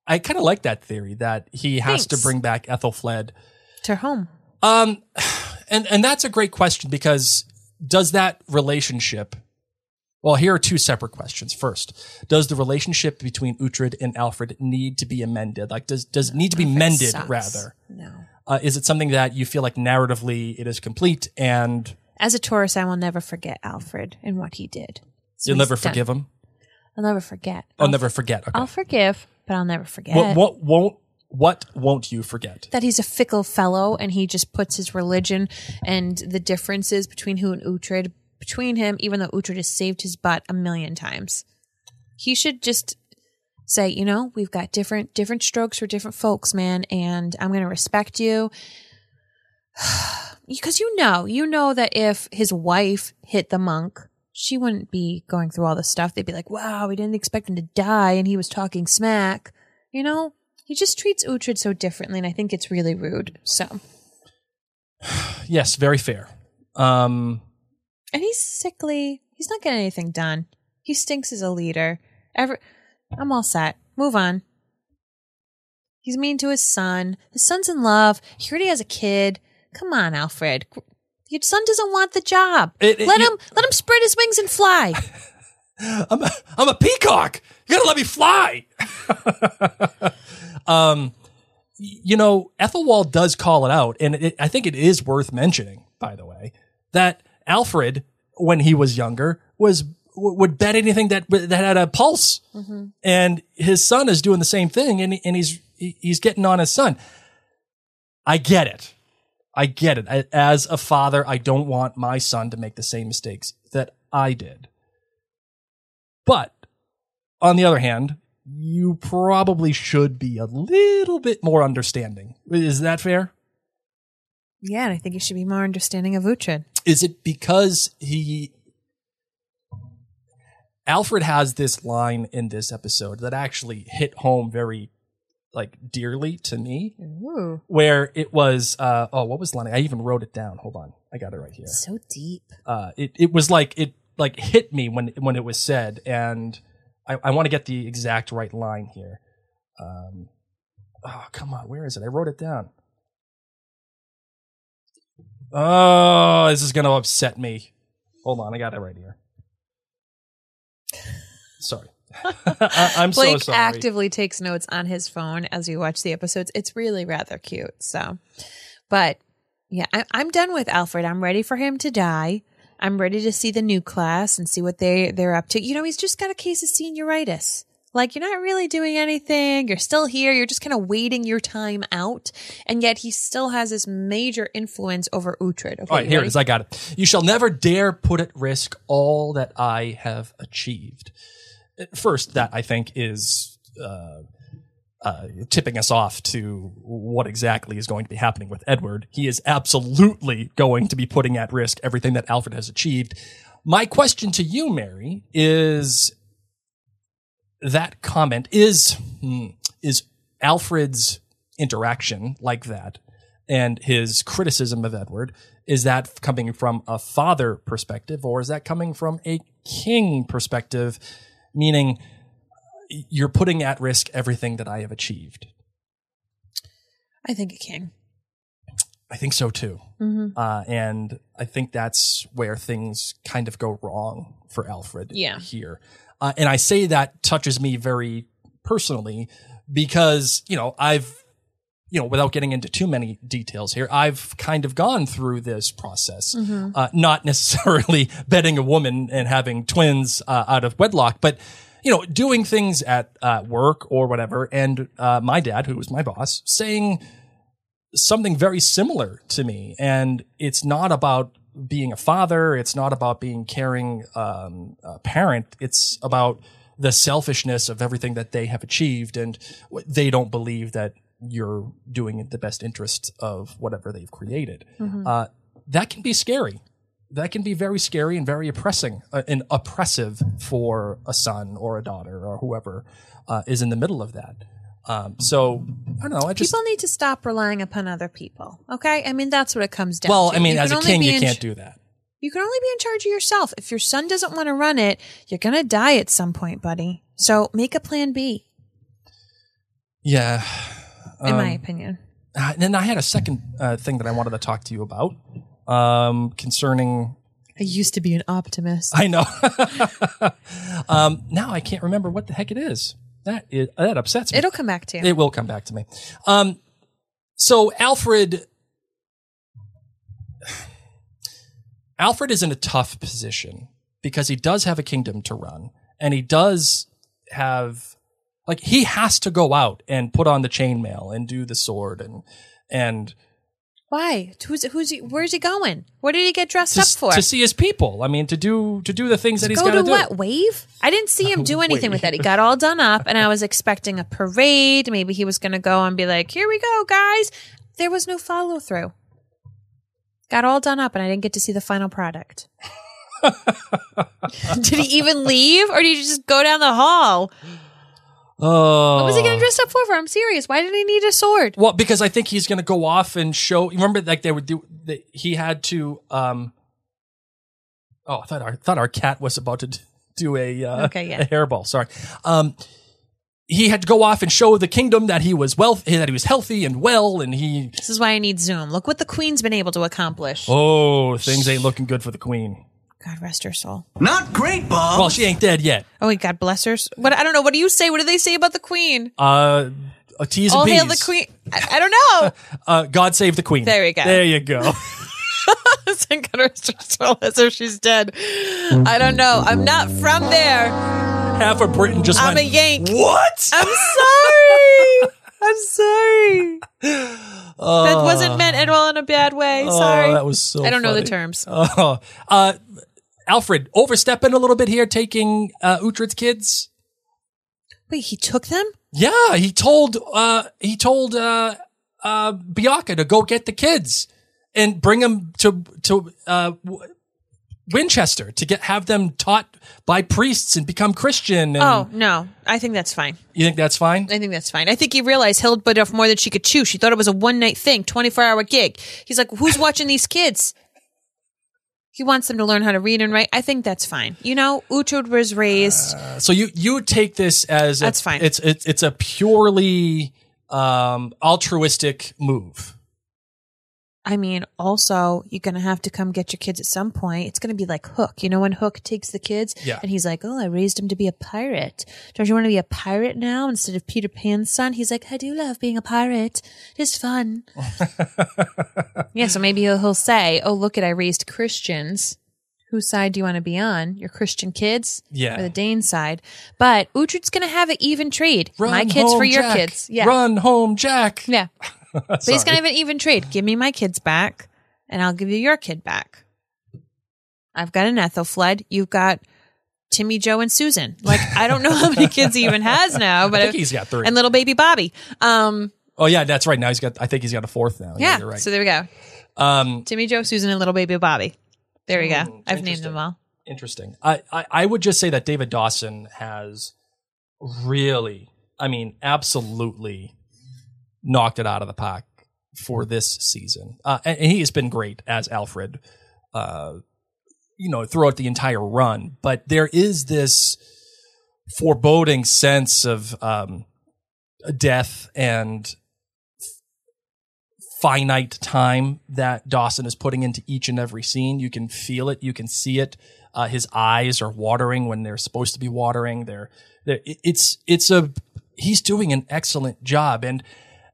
[SPEAKER 6] I kind of like that theory that he has to bring back Ethelfled.
[SPEAKER 5] To her home.
[SPEAKER 6] Um, (sighs) and and that's a great question because does that relationship? Well, here are two separate questions. First, does the relationship between Uhtred and Alfred need to be amended? Like, does does it need to be mended?
[SPEAKER 5] Sucks.
[SPEAKER 6] Rather,
[SPEAKER 5] No.
[SPEAKER 6] uh, is it something that you feel like narratively it is complete and
[SPEAKER 5] As a Taurus, I will never forget Alfred and what he did. So
[SPEAKER 6] you'll never
[SPEAKER 5] done.
[SPEAKER 6] forgive him?
[SPEAKER 5] I'll never forget.
[SPEAKER 6] I'll never forget. Okay.
[SPEAKER 5] I'll forgive, but I'll never forget.
[SPEAKER 6] what what won't what won't you forget?
[SPEAKER 5] that he's a fickle fellow and he just puts his religion and the differences between who and Uhtred between him, even though Uhtred has saved his butt a million times. He should just say, you know, we've got different different strokes for different folks, man, and I'm gonna respect you. (sighs) because you know, you know that if his wife hit the monk, she wouldn't be going through all this stuff. They'd be like, wow, we didn't expect him to die and he was talking smack. You know, he just treats Uhtred so differently, and I think it's really rude. So, (sighs)
[SPEAKER 6] Yes, very fair. Um,
[SPEAKER 5] and he's sickly. He's not getting anything done. He stinks as a leader. Ever, I'm all set. Move on. He's mean to his son. His son's in love. He already has a kid. Come on, Alfred. Your son doesn't want the job.
[SPEAKER 6] It- it-
[SPEAKER 5] let him let him spread his wings and fly. (laughs)
[SPEAKER 6] I'm a, I'm a peacock. You gotta let me fly. (laughs) um, you know, Ethelwald does call it out, and it, I think it is worth mentioning, by the way, that Alfred, when he was younger, was would bet anything that that had a pulse, mm-hmm. and his son is doing the same thing, and and he's he's getting on his son. I get it. I get it. I, as a father, I don't want my son to make the same mistakes that I did. But on the other hand, you probably should be a little bit more understanding. Is that fair?
[SPEAKER 5] Yeah, and I think he should be more understanding of Uhtred.
[SPEAKER 6] Is it because he Alfred has this line in this episode that actually hit home very like dearly to me
[SPEAKER 5] Ooh,
[SPEAKER 6] where it was uh oh what was the line I even wrote it down hold on I got it right here
[SPEAKER 5] so deep.
[SPEAKER 6] uh, it it was like it like hit me when when it was said, and I, I want to get the exact right line here. Um, oh come on, where is it? I wrote it down. Oh, this is gonna upset me. Hold on, I got it right here. Sorry. (laughs) I, I'm
[SPEAKER 5] Blake
[SPEAKER 6] so sorry.
[SPEAKER 5] actively takes notes on his phone as we watch the episodes. It's really rather cute. So, but yeah, I, I'm done with Alfred. I'm ready for him to die. I'm ready to see the new class and see what they they're up to. You know, he's just got a case of senioritis. Like you're not really doing anything. You're still here. You're just kind of waiting your time out, and yet he still has this major influence over Uhtred. Okay,
[SPEAKER 6] All right, here
[SPEAKER 5] ready?
[SPEAKER 6] is. I got it. You shall never dare put at risk all that I have achieved. First, that I think is uh, uh, tipping us off to what exactly is going to be happening with Edward. He is absolutely going to be putting at risk everything that Alfred has achieved. My question to you, Mary, is that comment is hmm, is Alfred's interaction like that and his criticism of Edward is that coming from a father perspective or is that coming from a king perspective? Meaning you're putting at risk everything that I have achieved.
[SPEAKER 5] I think a king.
[SPEAKER 6] I think so too. Uh, and I think that's where things kind of go wrong for Alfred
[SPEAKER 5] Yeah.
[SPEAKER 6] here uh, and I say that touches me very personally because you know I've you know without getting into too many details here I've kind of gone through this process uh, not (laughs) necessarily betting a woman and having twins uh, out of wedlock but you know doing things at uh, work or whatever. And uh, my dad who was my boss saying something very similar to me. And it's not about being a father it's not about being caring um, a parent. It's about the selfishness of everything that they have achieved and they don't believe that you're doing in the best interest of whatever they've created. Uh, that can be scary. That can be very scary and very oppressing uh, and oppressive for a son or a daughter or whoever uh, is in the middle of that um, so I don't know. I just
[SPEAKER 5] People need to stop relying upon other people. Okay, I mean that's what it comes down to
[SPEAKER 6] well,
[SPEAKER 5] to.
[SPEAKER 6] I mean,
[SPEAKER 5] You
[SPEAKER 6] as a king, you can't
[SPEAKER 5] ch-
[SPEAKER 6] do that.
[SPEAKER 5] You can only be in charge of yourself. If your son doesn't want to run it, you're gonna die at some point, buddy. So make a plan B,
[SPEAKER 6] Yeah.
[SPEAKER 5] in my
[SPEAKER 6] Um,
[SPEAKER 5] opinion.
[SPEAKER 6] uh, and then I had a second uh, thing that I wanted to talk to you about um, concerning.
[SPEAKER 5] I used to be an optimist.
[SPEAKER 6] I know. (laughs) um, now I can't remember what the heck it is. That is, that upsets me.
[SPEAKER 5] It'll come back to you.
[SPEAKER 6] It will come back to me. Um, so Alfred, Alfred is in a tough position because he does have a kingdom to run, and he does have, like, he has to go out and put on the chainmail and do the sword and and
[SPEAKER 5] Why? Who's who's he? Where's he going? What did he get dressed
[SPEAKER 6] to,
[SPEAKER 5] up for?
[SPEAKER 6] to see his people. I mean, to do to do the things that he's
[SPEAKER 5] Go
[SPEAKER 6] got
[SPEAKER 5] to
[SPEAKER 6] to do.
[SPEAKER 5] what wave? I didn't see (laughs) him do anything with that. He got all done up, and I was expecting a parade. Maybe he was going to go and be like, "Here we go, guys." There was no follow through. Got all done up, and I didn't get to see the final product. (laughs) (laughs) did he even leave, or did he just go down the hall?
[SPEAKER 6] Oh,
[SPEAKER 5] What was he getting dressed up for? For I'm serious. Why did he need a sword?
[SPEAKER 6] Well, because I think he's going to go off and show. Remember, like they would do. That he had to. um Oh, I thought our thought our cat was about to do a uh,
[SPEAKER 5] Okay, yeah.
[SPEAKER 6] a hairball. Sorry. Um, he had to go off and show the kingdom that he was well, that he was healthy and well, and he.
[SPEAKER 5] This is why I need Zoom. Look what the Queen's been able to accomplish.
[SPEAKER 6] Oh, things ain't looking good for the queen.
[SPEAKER 5] God rest her soul.
[SPEAKER 4] Not great, Bob.
[SPEAKER 6] Well, she ain't dead yet.
[SPEAKER 5] Oh, God bless her. What I don't know. What do you say? What do they say about the Queen?
[SPEAKER 6] Uh, a tease and
[SPEAKER 5] All hail
[SPEAKER 6] peas.
[SPEAKER 5] the Queen. I, I don't know. (laughs)
[SPEAKER 6] Uh, God save the queen.
[SPEAKER 5] There we go.
[SPEAKER 6] There you go. (laughs)
[SPEAKER 5] Thank God rest her soul as if she's dead. I don't know. I'm not from there.
[SPEAKER 6] Half of Britain just
[SPEAKER 5] I'm a. Yank.
[SPEAKER 6] What?
[SPEAKER 5] I'm (laughs) sorry. I'm sorry. that wasn't meant at all in a bad way. Sorry.
[SPEAKER 6] Oh, that was so.
[SPEAKER 5] I don't know the
[SPEAKER 6] funny.
[SPEAKER 5] terms.
[SPEAKER 6] Oh, uh, Alfred overstepping a little bit here, taking uh, Uhtred's kids.
[SPEAKER 5] Wait, he took them?
[SPEAKER 6] Yeah, he told uh, he told uh, uh, Beocca to go get the kids and bring them to to uh, Winchester to get have them taught by priests and become Christian. And
[SPEAKER 5] Oh, no. I think that's fine.
[SPEAKER 6] you think that's fine?
[SPEAKER 5] I think that's fine. I think he realized Hild bit off more than she could chew. She thought it was a one night thing, 24 hour gig. He's like, who's watching these kids? He wants them to learn how to read and write. I think that's fine. You know, Uhtred was raised.
[SPEAKER 6] So you you take this as a-
[SPEAKER 5] That's fine.
[SPEAKER 6] It's it's it's a purely um, altruistic move.
[SPEAKER 5] I mean, also, you're going to have to come get your kids at some point. It's going to be like Hook. You know, when Hook takes the kids
[SPEAKER 6] Yeah.
[SPEAKER 5] and he's like, Oh, I raised him to be a pirate. Don't you want to be a pirate now instead of Peter Pan's son? He's like, I do love being a pirate. It's fun. (laughs) yeah. So maybe he'll, he'll say, Oh, look at, I raised Christians. Whose side do you want to be on? Your Christian kids?
[SPEAKER 6] Yeah.
[SPEAKER 5] Or the Dane side? But Uhtred's going to have an even trade.
[SPEAKER 6] Run
[SPEAKER 5] my kids
[SPEAKER 6] home,
[SPEAKER 5] for your
[SPEAKER 6] Jack.
[SPEAKER 5] kids. Yeah.
[SPEAKER 6] Run home, Jack.
[SPEAKER 5] Yeah. (laughs) (laughs) But he's
[SPEAKER 6] Sorry.
[SPEAKER 5] gonna have an even trade. Give me my kids back, and I'll give you your kid back. I've got an Ethelfled. You've got Timmy, Joe, and Susan. Like I don't know how many (laughs) kids he even has now, but
[SPEAKER 6] I think he's got three.
[SPEAKER 5] and little baby Bobby. Um,
[SPEAKER 6] oh yeah, that's right. Now he's got. I think he's got a fourth now.
[SPEAKER 5] yeah.
[SPEAKER 6] you're right.
[SPEAKER 5] So there we go.
[SPEAKER 6] um,
[SPEAKER 5] Timmy, Joe, Susan, and little baby Bobby. There we go.
[SPEAKER 6] Hmm,
[SPEAKER 5] I've named them all.
[SPEAKER 6] interesting. I, I I would just say that David Dawson has really, I mean, absolutely knocked it out of the park for this season, uh, and, and he has been great as Alfred. Uh, you know, throughout the entire run, but there is this foreboding sense of um, death and finite time that Dawson is putting into each and every scene. You can feel it, you can see it. Uh, his eyes are watering when they're supposed to be watering. They're, they're it's it's a he's doing an excellent job. And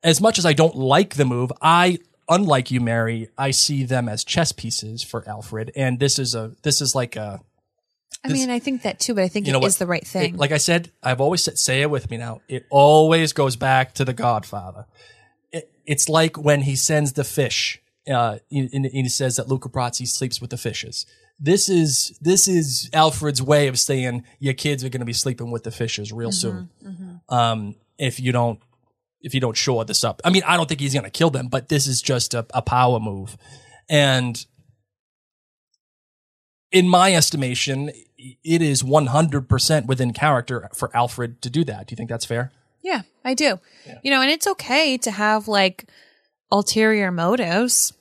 [SPEAKER 6] as much as I don't like the move, I unlike you, Mary, I see them as chess pieces for Alfred. And this is a this is like a
[SPEAKER 5] I mean, I think that too, but I think
[SPEAKER 6] you
[SPEAKER 5] it
[SPEAKER 6] know
[SPEAKER 5] is
[SPEAKER 6] what?
[SPEAKER 5] the right thing.
[SPEAKER 6] It- like I said, I've always said, say it with me now. It always goes back to the Godfather. It, it's like when he sends the fish, uh, and, and he says that Luca Brasi sleeps with the fishes. This is this is Alfred's way of saying your kids are going to be sleeping with the fishes real soon. Um, if you don't if you don't shore this up, I mean, I don't think he's going to kill them, but this is just a, a power move, and in my estimation, it is 100% within character for Alfred to do that. Do you think that's fair?
[SPEAKER 5] Yeah, I do. You know, and it's okay to have like ulterior motives.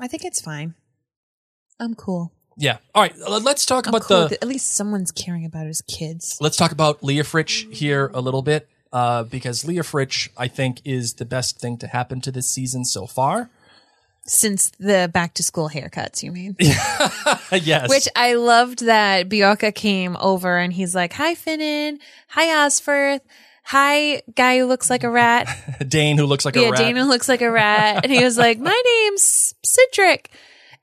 [SPEAKER 5] I think it's fine. I'm cool.
[SPEAKER 6] Yeah. All right. Let's talk
[SPEAKER 5] I'm
[SPEAKER 6] about
[SPEAKER 5] cool
[SPEAKER 6] the.
[SPEAKER 5] At least someone's caring about his kids.
[SPEAKER 6] Let's talk about Leofric here a little bit, uh, because Leofric, I think, is the best thing to happen to this season so far.
[SPEAKER 5] Since the back to school haircuts, you mean? (laughs)
[SPEAKER 6] yes.
[SPEAKER 5] Which I loved that Beocca came over and he's like, Hi, Finan. Hi, Osforth. Hi, guy who looks like a rat. (laughs)
[SPEAKER 6] Dane, who looks like a rat.
[SPEAKER 5] yeah,
[SPEAKER 6] rat.
[SPEAKER 5] Dana looks like a rat. And he was like, My (laughs) name's Sihtric.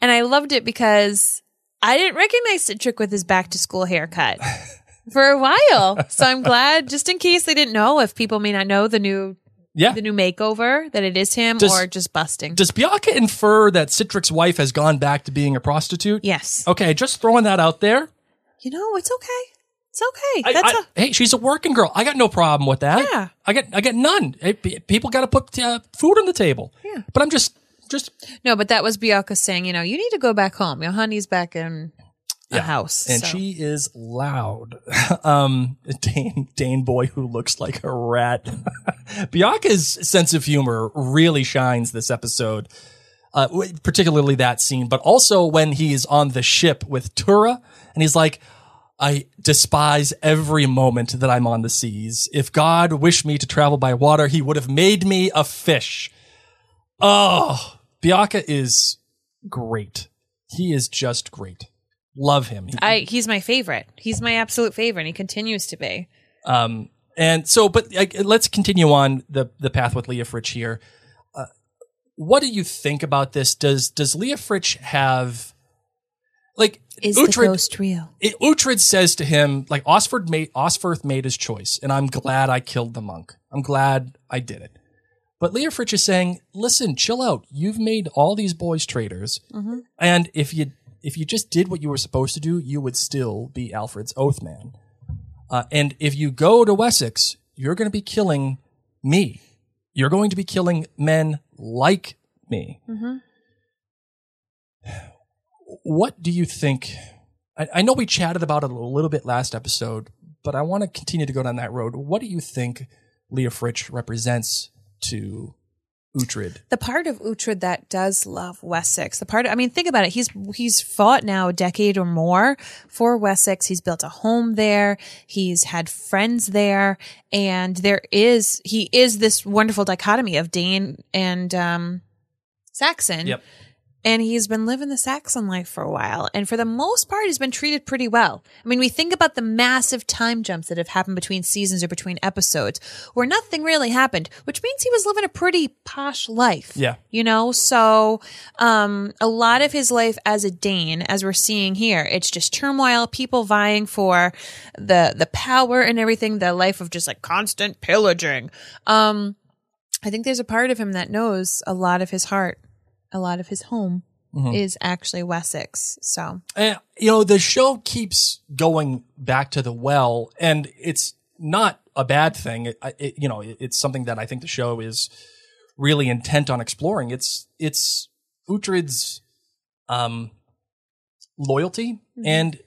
[SPEAKER 5] And I loved it because I didn't recognize Sihtric with his back to school haircut for a while. So I'm glad, just in case they didn't know, if people may not know the new
[SPEAKER 6] yeah.
[SPEAKER 5] the new makeover, that it is him
[SPEAKER 6] Does-
[SPEAKER 5] or just busting.
[SPEAKER 6] Does Beocca infer that Sihtric's wife has gone back to being a prostitute?
[SPEAKER 5] yes.
[SPEAKER 6] Okay, just throwing that out there.
[SPEAKER 5] You know, it's okay. It's okay.
[SPEAKER 6] I-
[SPEAKER 5] That's
[SPEAKER 6] I-
[SPEAKER 5] a
[SPEAKER 6] hey, she's a working girl. I got no problem with that.
[SPEAKER 5] Yeah.
[SPEAKER 6] I get I get none. Hey, people got to put uh, food on the table.
[SPEAKER 5] Yeah.
[SPEAKER 6] But I'm just just
[SPEAKER 5] No, but that was Beocca saying, you know, you need to go back home. Your honey's back in the
[SPEAKER 6] Yeah.
[SPEAKER 5] house.
[SPEAKER 6] and
[SPEAKER 5] so.
[SPEAKER 6] she is loud. (laughs) um, Dane Dane boy who looks like a rat. (laughs) Beocca's sense of humor really shines this episode. Uh, particularly that scene, but also when he's on the ship with Thyra and he's like, I despise every moment that I'm on the seas. If God wished me to travel by water, he would have made me a fish. Oh, Beocca is great. He is just great. Love him. He-
[SPEAKER 5] I he's my favorite. He's my absolute favorite. and He continues to be.
[SPEAKER 6] Um, and so, but like, let's continue on the the path with Leofric here. Uh, what do you think about this? Does does Leofric have like
[SPEAKER 5] Is the
[SPEAKER 6] Uhtred-
[SPEAKER 5] ghost real?
[SPEAKER 6] it, Uhtred says to him, like Osford made Osferth made his choice, and I'm glad I killed the monk. I'm glad I did it. But Leofric is saying, listen, chill out. You've made all these boys traitors, and if you if you just did what you were supposed to do, you would still be Alfred's oath man. Uh, and if you go to Wessex, you're going to be killing me. You're going to be killing men like me. What do you think? I, I know we chatted about it a little bit last episode, but I want to continue to go down that road. What do you think Leofric represents to Uhtred?
[SPEAKER 5] The part of Uhtred that does love Wessex, the part I mean, think about it. He's he's fought now a decade or more for Wessex. He's built a home there. He's had friends there, and there is he is this wonderful dichotomy of Dane and um, Saxon.
[SPEAKER 6] Yep.
[SPEAKER 5] And he's been living the Saxon life for a while. And for the most part, he's been treated pretty well. I mean, we think about the massive time jumps that have happened between seasons or between episodes where nothing really happened, which means he was living a pretty posh life.
[SPEAKER 6] Yeah.
[SPEAKER 5] You know, so um, a lot of his life as a Dane, as we're seeing here, it's just turmoil, people vying for the the power and everything, the life of just like constant pillaging. Um, I think there's a part of him that knows a lot of his heart, a lot of his home is actually Wessex. So
[SPEAKER 6] And, you know, the show keeps going back to the well, and it's not a bad thing. It, it, you know, it- it's something that I think the show is really intent on exploring. It's it's Uhtred's um, loyalty, and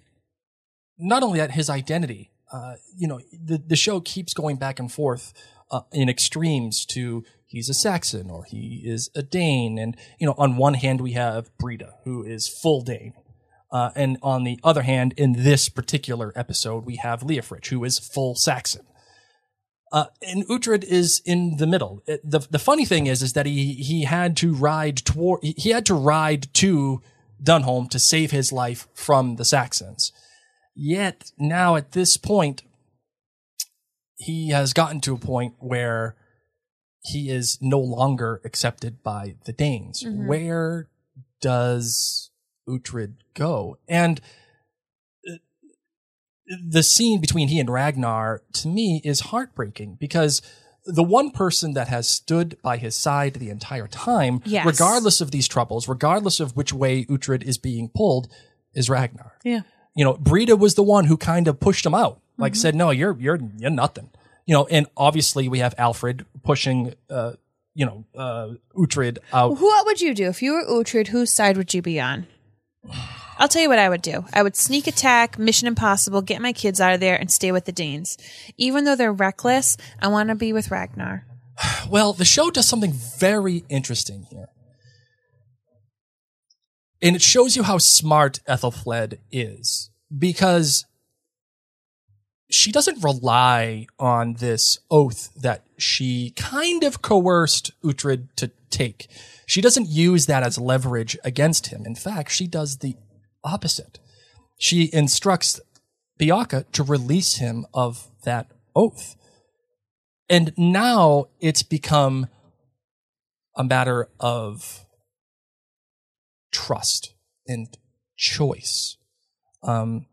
[SPEAKER 6] not only that, his identity. Uh, you know, the the show keeps going back and forth uh, in extremes to he's a Saxon or he is a Dane, and you know, on one hand we have Brida, who is full Dane, uh, and on the other hand, in this particular episode, we have Leofric, who is full Saxon. Uh, and Uhtred is in the middle. It- the The funny thing is, is that he he had to ride toward he he had to ride to Dunholm to save his life from the Saxons. Yet now at this point, he has gotten to a point where he is no longer accepted by the Danes. Where does Uhtred go? And uh, the scene between he and Ragnar to me is heartbreaking because the one person that has stood by his side the entire time,
[SPEAKER 5] Yes.
[SPEAKER 6] regardless of these troubles, regardless of which way Uhtred is being pulled, is Ragnar
[SPEAKER 5] yeah,
[SPEAKER 6] you know, Brida was the one who kind of pushed him out, like said, "No, you're you're you're nothing." You know, and obviously we have Alfred pushing, uh, you know, uh, Uhtred out.
[SPEAKER 5] What would you do if you were Uhtred? Whose side would you be on? I'll tell you what I would do. I would sneak attack, Mission Impossible, get my kids out of there, and stay with the Danes. Even though they're reckless, I want to be with Ragnar. (sighs)
[SPEAKER 6] Well, the show does something very interesting here. And it shows you how smart Ethelfled is because she doesn't rely on this oath that she kind of coerced Uhtred to take. She doesn't use that as leverage against him. In fact, she does the opposite. She instructs Beocca to release him of that oath. And now it's become a matter of trust and choice. Um,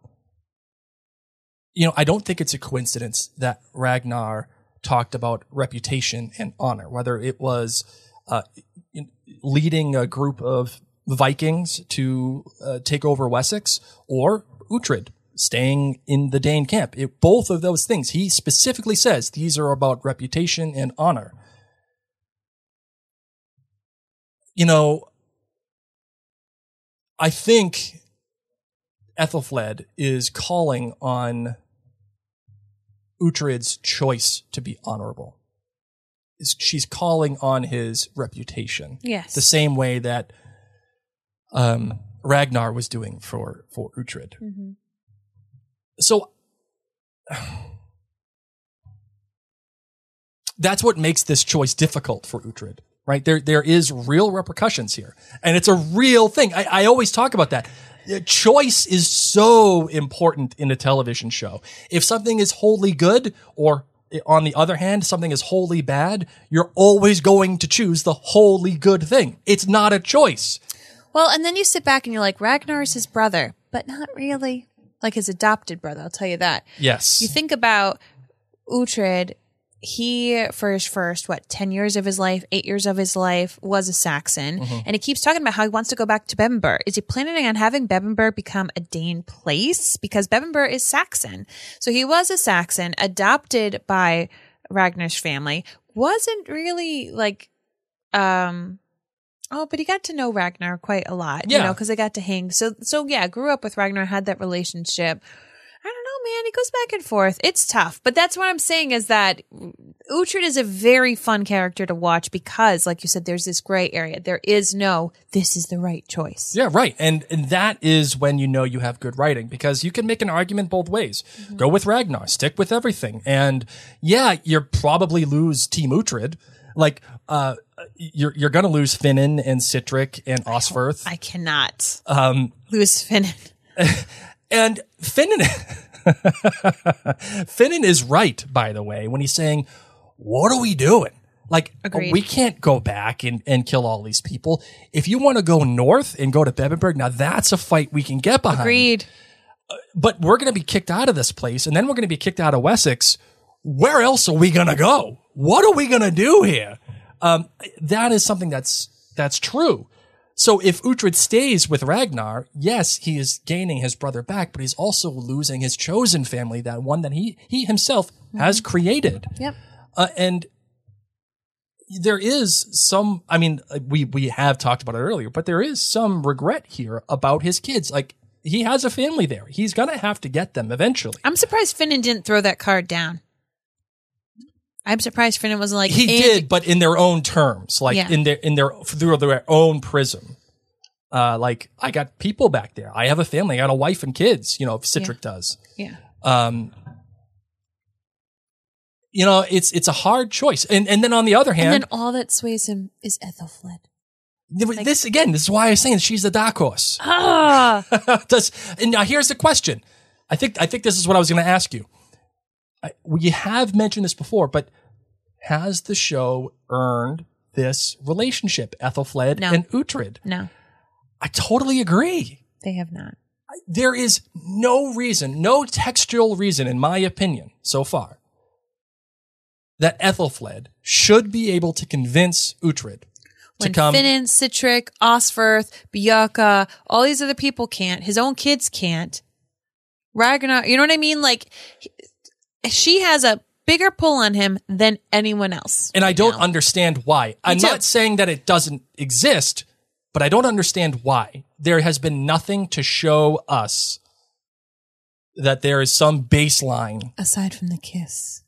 [SPEAKER 6] you know, I don't think it's a coincidence that Ragnar talked about reputation and honor, whether it was uh, in- leading a group of Vikings to uh, take over Wessex or Uhtred staying in the Dane camp. It, both of those things, he specifically says these are about reputation and honor. You know, I think Ethelfled is calling on Uhtred's choice to be honorable. Is- She's calling on his reputation.
[SPEAKER 5] Yes.
[SPEAKER 6] The same way that um, Ragnar was doing for, for Uhtred. So that's what makes this choice difficult for Uhtred, right? There, there is real repercussions here, and it's a real thing. I, I always talk about that. Choice is so important in a television show. If something is wholly good, or on the other hand, something is wholly bad, you're always going to choose the wholly good thing. It's not a choice.
[SPEAKER 5] Well, and then you sit back and you're like, Ragnar is his brother, but not really like his adopted brother. I'll tell you that.
[SPEAKER 6] Yes.
[SPEAKER 5] You think about Uhtred, he for his first what 10 years of his life 8 years of his life was a saxon and he keeps talking about how he wants to go back to Bebbanburg. is he planning on having Bebbanburg become a dane place because Bebbanburg is saxon so he was a saxon adopted by ragnar's family wasn't really like um Oh, but he got to know Ragnar quite a lot,
[SPEAKER 6] yeah.
[SPEAKER 5] you know, because they got to hang. So, so yeah, grew up with Ragnar, had that relationship. I don't know, man. It goes back and forth. It's tough, but that's what I'm saying is that Uhtred is a very fun character to watch because, like you said, there's this gray area. There is no, this is the right choice.
[SPEAKER 6] Yeah, right. And and that is when you know you have good writing because you can make an argument both ways. Go with Ragnar, stick with everything. And yeah, you probably lose Team Uhtred. Like uh you're you're gonna lose Finan and Sihtric and Osferth.
[SPEAKER 5] I cannot
[SPEAKER 6] Um,
[SPEAKER 5] lose Finan. (laughs)
[SPEAKER 6] and Finan, (laughs) Finan is right, by the way, when he's saying, "What are we doing?" Like
[SPEAKER 5] Agreed.
[SPEAKER 6] we can't go back and, and kill all these people. If you want to go north and go to Bebbanburg, now that's a fight we can get behind.
[SPEAKER 5] Agreed.
[SPEAKER 6] But we're going to be kicked out of this place, and then we're going to be kicked out of Wessex. Where else are we going to go? What are we going to do here? Um, that is something that's that's true. So if Uhtred stays with Ragnar, yes, he is gaining his brother back, but he's also losing his chosen family, that one that he he himself has created.
[SPEAKER 5] Yep.
[SPEAKER 6] Uh, and there is some i mean we we have talked about it earlier but there is some regret here about his kids like he has a family there he's gonna have to get them eventually
[SPEAKER 5] I'm surprised Finan didn't throw that card down. I'm surprised Finan wasn't like
[SPEAKER 6] he
[SPEAKER 5] "And-
[SPEAKER 6] did but in their own terms like
[SPEAKER 5] Yeah.
[SPEAKER 6] in their in their through their own prism uh like i got people back there i have a family i got a wife and kids you know if sihtric does
[SPEAKER 5] Yeah.
[SPEAKER 6] um you know it's it's a hard choice and and then on the other hand
[SPEAKER 5] And then all that sways him is Ethelfled.
[SPEAKER 6] this again this is why i was saying she's the dark horse (laughs)
[SPEAKER 5] Ah, (laughs)
[SPEAKER 6] Does and now here's the question. I think I think this is what I was going to ask you. I, we have mentioned this before, but has the show earned this relationship, Ethelfled
[SPEAKER 5] No.
[SPEAKER 6] and Uhtred?
[SPEAKER 5] no,
[SPEAKER 6] I totally agree.
[SPEAKER 5] they have not.
[SPEAKER 6] There is no reason, no textual reason, in my opinion, so far, that Ethelfled should be able to convince Uhtred to
[SPEAKER 5] When
[SPEAKER 6] come.
[SPEAKER 5] Finan, Sihtric, Osferth, Beocca, all these other people can't. His own kids can't. Ragnar, you know what I mean? Like, he- she has a bigger pull on him than anyone else.
[SPEAKER 6] and I don't
[SPEAKER 5] now.
[SPEAKER 6] understand why. I'm
[SPEAKER 5] too.
[SPEAKER 6] not saying that it doesn't exist, but I don't understand why. There has been nothing to show us that there is some baseline.
[SPEAKER 5] Aside from the kiss.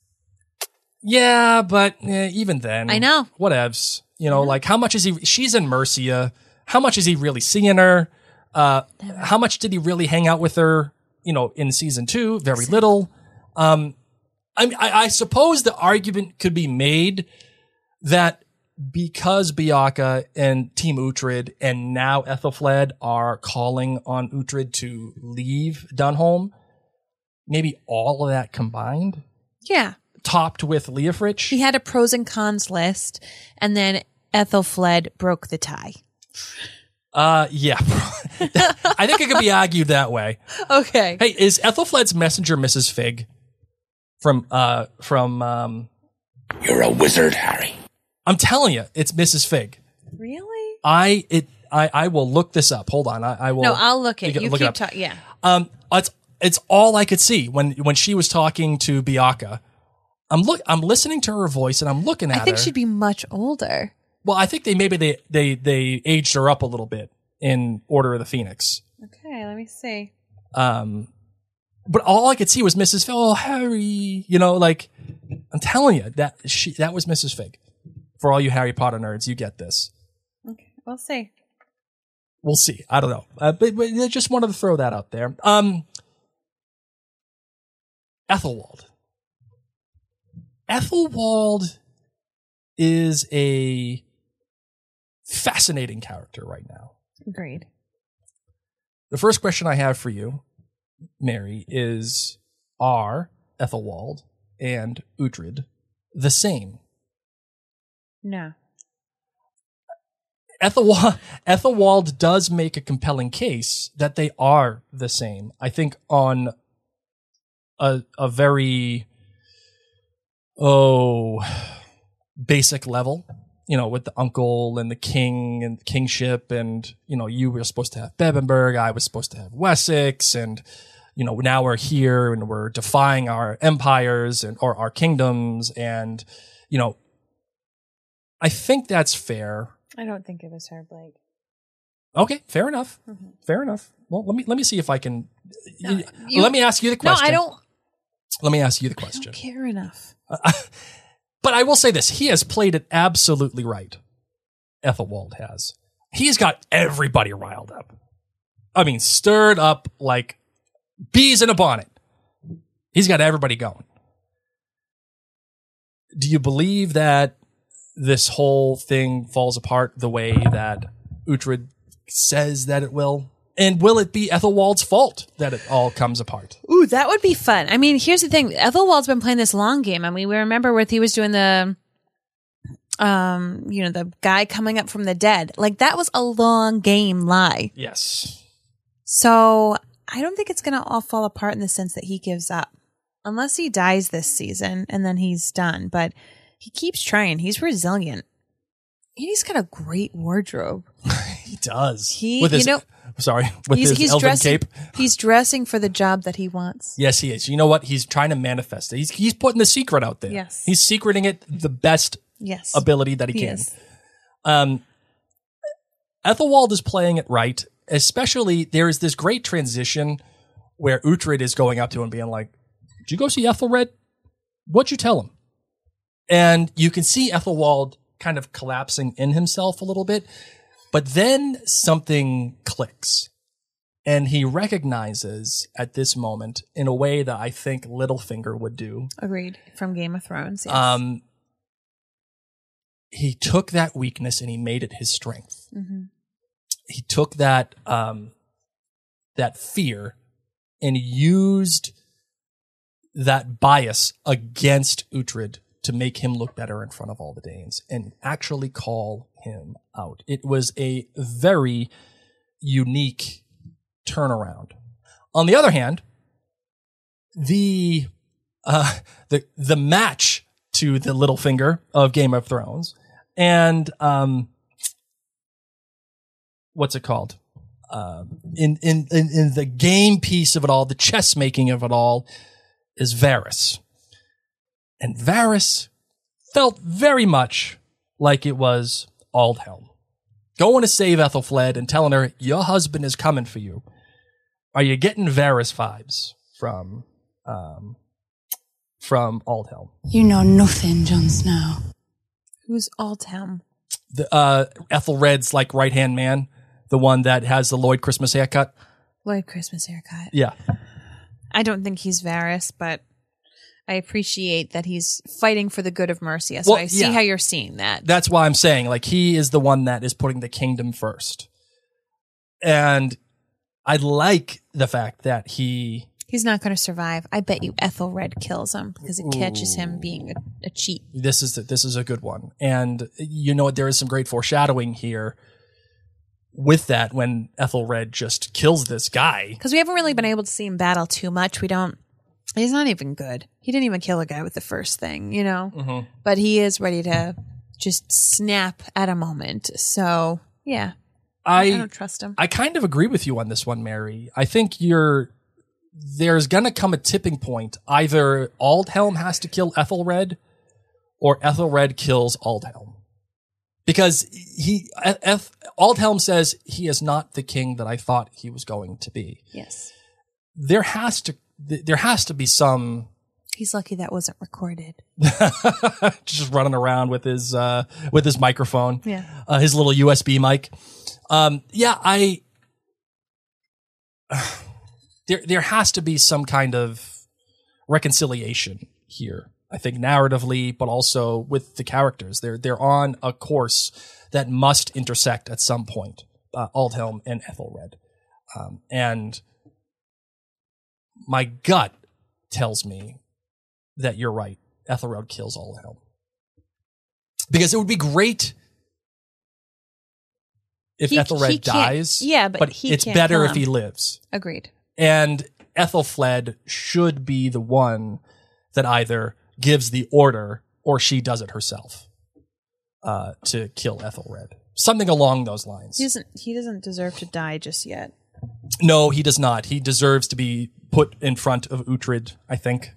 [SPEAKER 6] Yeah, but eh, even then,
[SPEAKER 5] I know.
[SPEAKER 6] Whatevs. You know, like how much is he? She's in Mercia. How much is he really seeing her? Uh, how much did he really hang out with her? You know, in season two, very little. Um, I, mean, I, I suppose the argument could be made that because Beocca and Team Uhtred and now Ethelfled are calling on Uhtred to leave Dunholm, maybe all of that combined,
[SPEAKER 5] Yeah.
[SPEAKER 6] topped with Leofric.
[SPEAKER 5] He had a pros and cons list, and then Ethelfled broke the tie.
[SPEAKER 6] Uh, yeah. (laughs) I think it could be argued that way. (laughs)
[SPEAKER 5] Okay.
[SPEAKER 6] Hey, is Ethelfled's messenger Mrs. Fig from uh from um?
[SPEAKER 4] You're a wizard, Harry.
[SPEAKER 6] I'm telling you, it's Mrs. Fig.
[SPEAKER 5] Really?
[SPEAKER 6] I it I I will look this up. Hold on, I, I will.
[SPEAKER 5] No, I'll look at
[SPEAKER 6] can
[SPEAKER 5] you.
[SPEAKER 6] look it
[SPEAKER 5] keep
[SPEAKER 6] up.
[SPEAKER 5] talking. Yeah.
[SPEAKER 6] Um, it's it's all I could see when when she was talking to Beocca. I'm look I'm listening to her voice and I'm looking at
[SPEAKER 5] I think
[SPEAKER 6] her.
[SPEAKER 5] she'd be much older.
[SPEAKER 6] well, I think they maybe they they they aged her up a little bit in Order of the Phoenix.
[SPEAKER 5] Okay, let me see.
[SPEAKER 6] Um, but all I could see was Mrs. Fig. Oh, Harry, you know, like I'm telling you that she that was Mrs. Fig. For all you Harry Potter nerds, you get this.
[SPEAKER 5] Okay, we'll see.
[SPEAKER 6] We'll see. I don't know, uh, but, but I just wanted to throw that out there. Um, Ethelwald. Ethelwald is a fascinating character right now.
[SPEAKER 5] Agreed.
[SPEAKER 6] The first question I have for you, Mary, is Are Ethelwald and Uhtred the same?
[SPEAKER 5] No.
[SPEAKER 6] Ethelwald, Ethelwald does make a compelling case that they are the same. I think on a a very oh basic level, you know, with the uncle and the king and the kingship, and you know, you were supposed to have Bebbanburg, I was supposed to have Wessex, and you know, now we're here and we're defying our empires and or our kingdoms, and you know, I think that's fair.
[SPEAKER 5] I don't think it was her, Blake.
[SPEAKER 6] Okay, fair enough. Mm-hmm. Fair enough. Well, let me let me see if I can.
[SPEAKER 5] you-
[SPEAKER 6] let me ask you the question. No.
[SPEAKER 5] I don't
[SPEAKER 6] Let me ask you the question.
[SPEAKER 5] care enough. (laughs)
[SPEAKER 6] But I will say this: he has played it absolutely right. Ethelwald has. He's got everybody riled up. I mean, stirred up like bees in a bonnet. He's got everybody going. Do you believe that this whole thing falls apart the way that Uhtred says that it will? And will it be Ethelwald's fault that it all comes apart?
[SPEAKER 5] Ooh, that would be fun. I mean, here's the thing: Ethelwald's been playing this long game. I mean, we remember where he was doing the, um, you know, the guy coming up from the dead. Like that was a long game lie.
[SPEAKER 6] Yes.
[SPEAKER 5] So I don't think it's going to all fall apart in the sense that he gives up, unless he dies this season and then he's done. But he keeps trying. He's resilient. And he's got a great wardrobe. (laughs)
[SPEAKER 6] He does.
[SPEAKER 5] He-
[SPEAKER 6] with his,
[SPEAKER 5] you know-
[SPEAKER 6] sorry, (laughs) with
[SPEAKER 5] he's
[SPEAKER 6] his
[SPEAKER 5] he's
[SPEAKER 6] elven
[SPEAKER 5] dressing.
[SPEAKER 6] cape.
[SPEAKER 5] He's dressing for the job that he wants.
[SPEAKER 6] Yes, he is. You know what? He's trying to manifest it. He's he's putting the secret out there.
[SPEAKER 5] Yes.
[SPEAKER 6] He's secreting it the best
[SPEAKER 5] Yes,
[SPEAKER 6] ability that he,
[SPEAKER 5] he
[SPEAKER 6] can.
[SPEAKER 5] is.
[SPEAKER 6] Um, Ethelwald is playing it right. Especially there is this great transition where Uhtred is going up to him and being like, "Did you go see Ethelred? What'd you tell him?" And you can see Ethelwald kind of collapsing in himself a little bit, but then something clicks. And he recognizes at this moment in a way that I think Littlefinger would do
[SPEAKER 5] Agreed. From Game of Thrones. Yes.
[SPEAKER 6] um, he took that weakness and he made it his strength. He took that um, that fear and used that bias against Uhtred to make him look better in front of all the Danes and actually call him out. It was a very unique turnaround. On the other hand, the uh, the the match to the Littlefinger of Game of Thrones, and um, what's it called? Uh, in, in in in the game piece of it all, the chess making of it all, is Varys, and Varys felt very much like it was Aldhelm going to save Ethelfled and telling her your husband is coming for you. Are you getting Varys vibes from um, from Aldhelm?
[SPEAKER 7] You know nothing, Jon Snow.
[SPEAKER 5] Who's Aldhelm?
[SPEAKER 6] The, uh, Ethelred's like right hand man, the one that has the Lloyd Christmas haircut.
[SPEAKER 5] Lloyd Christmas haircut.
[SPEAKER 6] Yeah,
[SPEAKER 5] I don't think he's Varys, but I appreciate that he's fighting for the good of Mercia. So
[SPEAKER 6] Well,
[SPEAKER 5] I see
[SPEAKER 6] yeah.
[SPEAKER 5] how you're seeing that.
[SPEAKER 6] that's why I'm saying like he is the one that is putting the kingdom first, and I like the fact that he
[SPEAKER 5] He's not going to survive. I bet you Ethelred kills him because it catches him being a, a cheat.
[SPEAKER 6] this is this is a good one, and you know what? There is some great foreshadowing here with that when Ethelred just kills this guy.
[SPEAKER 5] Because we haven't really been able to see him battle too much. We don't. He's not even good. He didn't even kill a guy with the first thing, you know.
[SPEAKER 6] Mm-hmm.
[SPEAKER 5] But he is ready to just snap at a moment. So yeah, I,
[SPEAKER 6] I
[SPEAKER 5] don't trust him.
[SPEAKER 6] I kind of agree with you on this one, Mary. I think you're there's gonna come a tipping point. Either Aldhelm has to kill Ethelred, or Ethelred kills Aldhelm, because he Eth, Aldhelm says he is not the king that I thought he was going to be.
[SPEAKER 5] yes,
[SPEAKER 6] There has to there has to be some
[SPEAKER 5] he's lucky that wasn't recorded. (laughs)
[SPEAKER 6] just running around with his uh, with his microphone,
[SPEAKER 5] Yeah.
[SPEAKER 6] uh, his little USB mic. Um, yeah, I (sighs) there there has to be some kind of reconciliation here. I think narratively, but also with the characters. They're they're on a course that must intersect at some point. Uh, Aldhelm and Ethelred, um, and my gut tells me that you're right. Ethelred kills Aldhelm because it would be great if
[SPEAKER 5] He-
[SPEAKER 6] Ethelred
[SPEAKER 5] he
[SPEAKER 6] dies.
[SPEAKER 5] yeah, but he
[SPEAKER 6] it's better if he lives.
[SPEAKER 5] Agreed.
[SPEAKER 6] And Ethelfled should be the one that either gives the order or she does it herself uh, to kill Ethelred. Something along those lines.
[SPEAKER 5] He doesn't. He doesn't deserve to die just yet.
[SPEAKER 6] No, he does not. He deserves to be put in front of Uhtred, I think.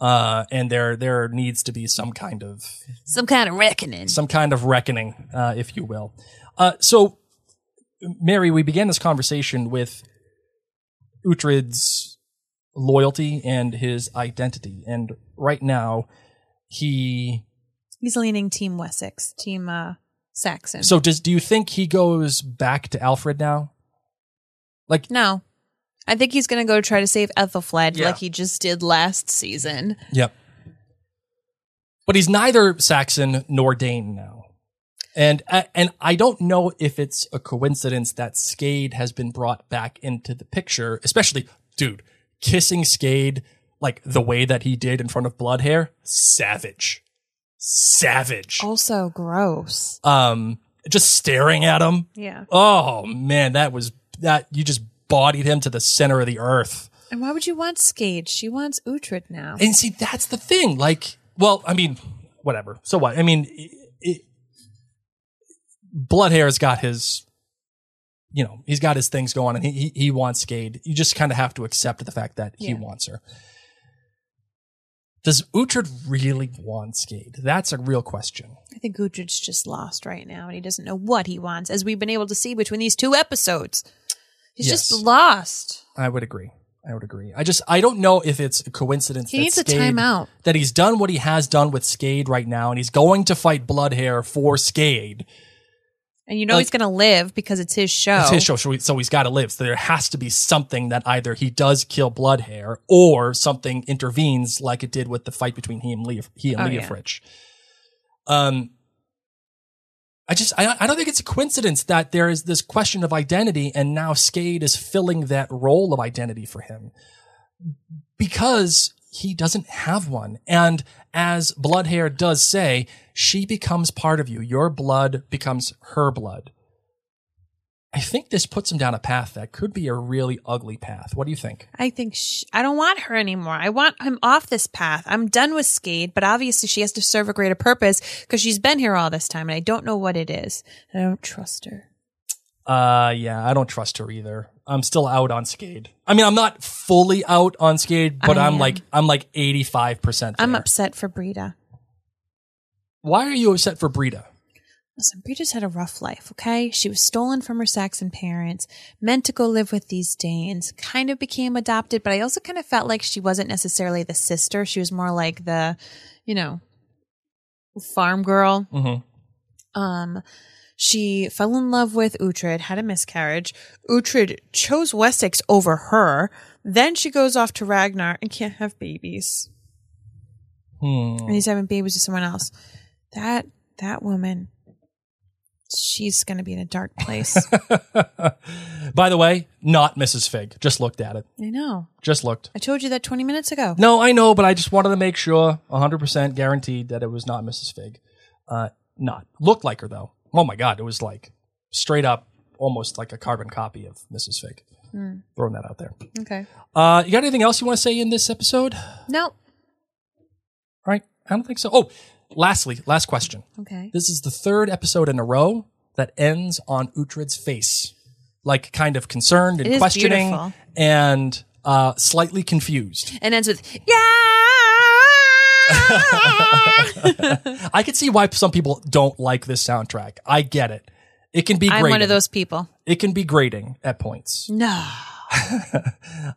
[SPEAKER 6] Uh, and there there needs to be some kind of
[SPEAKER 5] Some kind of reckoning.
[SPEAKER 6] some kind of reckoning, uh, if you will. Uh, so, Mary, we began this conversation with Uhtred's loyalty and his identity, and right now he.
[SPEAKER 5] He's leaning Team Wessex, Team uh, Saxon.
[SPEAKER 6] So, does do you think he goes back to Alfred now? Like,
[SPEAKER 5] no, I think he's going to go try to save Ethelfled
[SPEAKER 6] Yeah.
[SPEAKER 5] like he just did last season.
[SPEAKER 6] yep. but he's neither Saxon nor Dane now. And uh, and I don't know if it's a coincidence that Skade has been brought back into the picture, especially dude kissing Skade like the way that he did in front of Bloodhair, savage, savage.
[SPEAKER 5] Also gross.
[SPEAKER 6] Um, just staring at him.
[SPEAKER 5] Yeah.
[SPEAKER 6] Oh man, that was that you just bodied him to the center of the earth.
[SPEAKER 5] And why would you want Skade? She wants Uhtred now.
[SPEAKER 6] And see, that's the thing. Like, well, I mean, whatever. So what? I mean, it, it, Bloodhair's got his, you know, he's got his things going, and he he, he wants Skade. You just kind of have to accept the fact that he wants her. Does Uhtred really want Skade? That's a real question.
[SPEAKER 5] I think Uhtred's just lost right now and he doesn't know what he wants, as we've been able to see between these two episodes. He's
[SPEAKER 6] Yes.
[SPEAKER 5] just lost.
[SPEAKER 6] I would agree. I would agree. I just I don't know if it's a coincidence.
[SPEAKER 5] He
[SPEAKER 6] that
[SPEAKER 5] needs a timeout.
[SPEAKER 6] That he's done what he has done with Skade right now, and he's going to fight Bloodhair for Skade.
[SPEAKER 5] And you know
[SPEAKER 6] Like-
[SPEAKER 5] he's going to live because it's his show.
[SPEAKER 6] It's his show, so, he, so he's got to live. So there has to be something that either he does kill Bloodhair or something intervenes, like it did with the fight between he and Leaf, he and
[SPEAKER 5] Oh, yeah.
[SPEAKER 6] Um, I just I, I don't think it's a coincidence that there is this question of identity, and now Skade is filling that role of identity for him because he doesn't have one. And as Bloodhair does say, she becomes part of you. Your blood becomes her blood. I think this puts him down a path that could be a really ugly path. What do you think?
[SPEAKER 5] I think sh I don't want her anymore. I want him off this path. I'm done with Skade, but obviously she has to serve a greater purpose because she's been here all this time and I don't know what it is. I don't trust her.
[SPEAKER 6] Uh, yeah, I don't trust her either. I'm still out on Skade. I mean, I'm not fully out on Skade, but
[SPEAKER 5] I
[SPEAKER 6] I'm
[SPEAKER 5] am.
[SPEAKER 6] like, I'm like 85%.
[SPEAKER 5] I'm upset for Brida.
[SPEAKER 6] Why are you upset for Brida?
[SPEAKER 5] Listen, Brida's had a rough life, okay? She was stolen from her Saxon parents, meant to go live with these Danes, kind of became adopted, but I also kind of felt like she wasn't necessarily the sister. She was more like the, you know, farm girl.
[SPEAKER 6] Mm-hmm.
[SPEAKER 5] Um, she fell in love with Uhtred, had a miscarriage. Uhtred chose Wessex over her. Then she goes off to Ragnar and can't have babies.
[SPEAKER 6] Hmm.
[SPEAKER 5] And he's having babies with someone else. That that woman, she's gonna be in a dark place. (laughs)
[SPEAKER 6] By the way, not Mrs. Fig. Just looked at it.
[SPEAKER 5] I know.
[SPEAKER 6] Just looked.
[SPEAKER 5] I told you that twenty minutes ago.
[SPEAKER 6] No, I know, but I just wanted to make sure, 100% guaranteed that it was not Mrs. Fig. Uh, not. Looked like her, though. Oh my God. It was like straight up, almost like a carbon copy of Mrs. Fig. Throwing that out there.
[SPEAKER 5] Okay.
[SPEAKER 6] Uh, you got anything else you want to say in this episode?
[SPEAKER 5] No.
[SPEAKER 6] Right? I don't think so. Oh, lastly, last question.
[SPEAKER 5] Okay.
[SPEAKER 6] This is the third episode in a row that ends on Uhtred's face, like kind of concerned and questioning
[SPEAKER 5] beautiful.
[SPEAKER 6] and uh, slightly confused.
[SPEAKER 5] And ends with yeah. (laughs)
[SPEAKER 6] I can see why some people don't like this soundtrack. I get it. It can be
[SPEAKER 5] I'm one of those people.
[SPEAKER 6] It can be grating at points.
[SPEAKER 5] No. (laughs)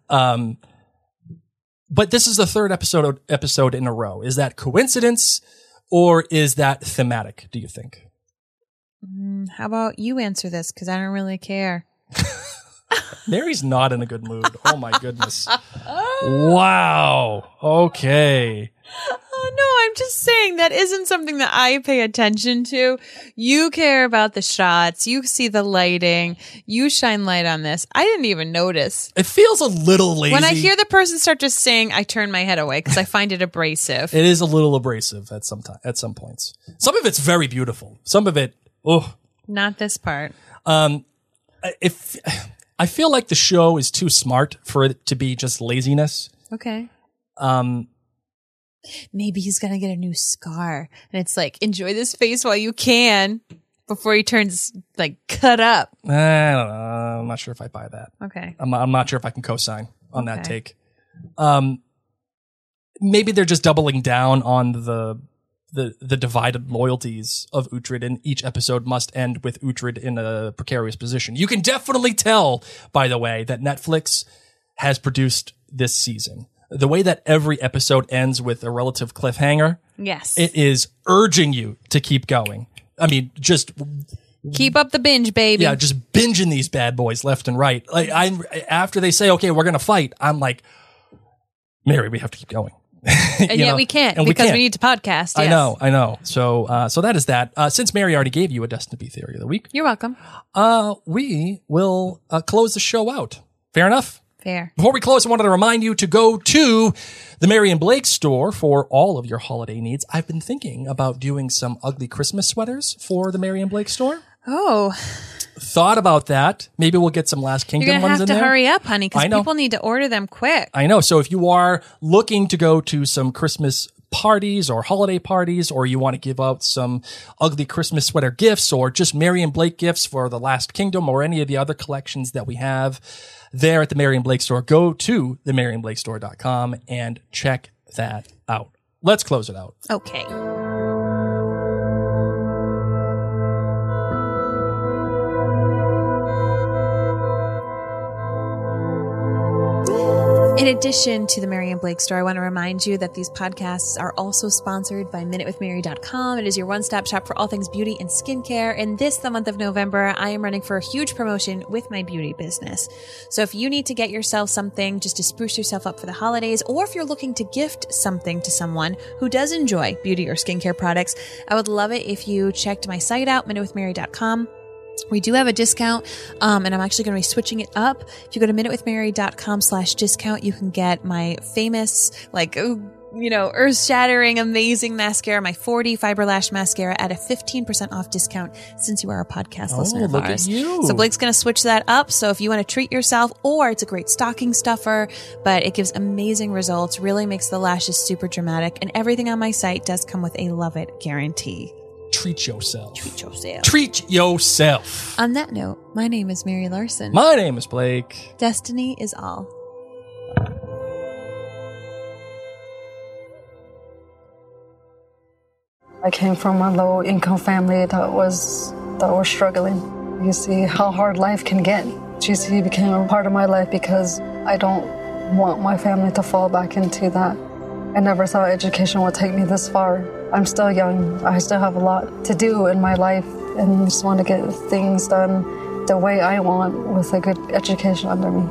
[SPEAKER 6] Um, but this is the third episode episode in a row. Is that coincidence or is that thematic? Do you think?
[SPEAKER 5] Mm, how about you answer this? Because I don't really care. (laughs)
[SPEAKER 6] Mary's not in a good mood. Oh my goodness! (laughs) Wow. Okay.
[SPEAKER 5] Oh, no, I'm just saying that isn't something that I pay attention to. You care about the shots. You see the lighting. You shine light on this. I didn't even notice.
[SPEAKER 6] It feels a little lazy.
[SPEAKER 5] When I hear the person start just sing, I turn my head away because I find it abrasive.
[SPEAKER 6] it is a little abrasive at some time, at some points. Some of it's very beautiful. Some of it, oh,
[SPEAKER 5] Not this part.
[SPEAKER 6] Um, if I feel like the show is too smart for it to be just laziness.
[SPEAKER 5] Okay.
[SPEAKER 6] Um,
[SPEAKER 5] Maybe he's going to get a new scar. And it's like, enjoy this face while you can before he turns like cut up.
[SPEAKER 6] I don't know. I'm not sure if I buy that.
[SPEAKER 5] Okay.
[SPEAKER 6] I'm, I'm not sure if I can co-sign on that
[SPEAKER 5] Okay.
[SPEAKER 6] take. Um, maybe they're just doubling down on the the the divided loyalties of Uhtred, and each episode must end with Uhtred in a precarious position. You can definitely tell, by the way, that Netflix has produced this season. The way that every episode ends with a relative cliffhanger,
[SPEAKER 5] Yes.
[SPEAKER 6] it is urging you to keep going. I mean, just
[SPEAKER 5] Keep up the binge, baby.
[SPEAKER 6] yeah, just binging these bad boys left and right. Like I'm after they say, okay, we're gonna fight. I'm like, Mary, we have to keep going. (laughs)
[SPEAKER 5] and yet
[SPEAKER 6] know,
[SPEAKER 5] we can't
[SPEAKER 6] and
[SPEAKER 5] because we,
[SPEAKER 6] can't.
[SPEAKER 5] need to podcast.
[SPEAKER 6] I know, I know. So, uh, so that is that. Uh, since Mary already gave you a Destined to Be theory of the week,
[SPEAKER 5] You're welcome.
[SPEAKER 6] uh, we will uh, close the show out. Fair enough.
[SPEAKER 5] Fair.
[SPEAKER 6] Before we close, I wanted to remind you to go to the Mary and Blake store for all of your holiday needs. I've been thinking about doing some ugly Christmas sweaters for the Mary and Blake store.
[SPEAKER 5] Oh,
[SPEAKER 6] Thought about that. Maybe we'll get some Last
[SPEAKER 5] you're
[SPEAKER 6] Kingdom
[SPEAKER 5] gonna
[SPEAKER 6] ones
[SPEAKER 5] have
[SPEAKER 6] in
[SPEAKER 5] to
[SPEAKER 6] there.
[SPEAKER 5] hurry up, honey, because
[SPEAKER 6] I know.
[SPEAKER 5] people need to order them quick.
[SPEAKER 6] I know. So if you are looking to go to some Christmas parties or holiday parties, or you want to give out some ugly Christmas sweater gifts, or just Mary and Blake gifts for the Last Kingdom, or any of the other collections that we have there at the Mary and Blake store, go to the maryandblakestore.com and check that out. Let's close it out.
[SPEAKER 5] Okay. In addition to the Mary and Blake store, I want to remind you that these podcasts are also sponsored by MinuteWithMary.com. It is your one-stop shop for all things beauty and skincare. And this, the month of November, I am running for a huge promotion with my beauty business. So if you need to get yourself something just to spruce yourself up for the holidays, or if you're looking to gift something to someone who does enjoy beauty or skincare products, I would love it if you checked my site out, MinuteWithMary.com. We do have a discount, um, and I'm actually going to be switching it up. If you go to minutewithmary.com slash discount, you can get my famous, like, ooh, you know, earth shattering, amazing mascara, my 40 fiber lash mascara at a 15% off discount since you are a podcast
[SPEAKER 6] Oh,
[SPEAKER 5] listener of
[SPEAKER 6] look at you.
[SPEAKER 5] So Blake's going to switch that up. So if you want to treat yourself, or it's a great stocking stuffer, but it gives amazing results, really makes the lashes super dramatic, and everything on my site does come with a love it guarantee.
[SPEAKER 6] Treat yourself.
[SPEAKER 5] Joseph.
[SPEAKER 6] Treat yourself.
[SPEAKER 5] On that note, my name is Mary Larson.
[SPEAKER 6] My name is Blake.
[SPEAKER 5] Destiny is all.
[SPEAKER 8] I came from a low income family that was that was struggling. You see how hard life can get. GC became a part of my life because I don't want my family to fall back into that. I never thought education would take me this far. I'm still young. I still have a lot to do in my life and just want to get things done the way I want with a good education under me.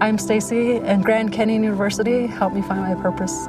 [SPEAKER 8] I'm Stacy and Grand Canyon University helped me find my purpose.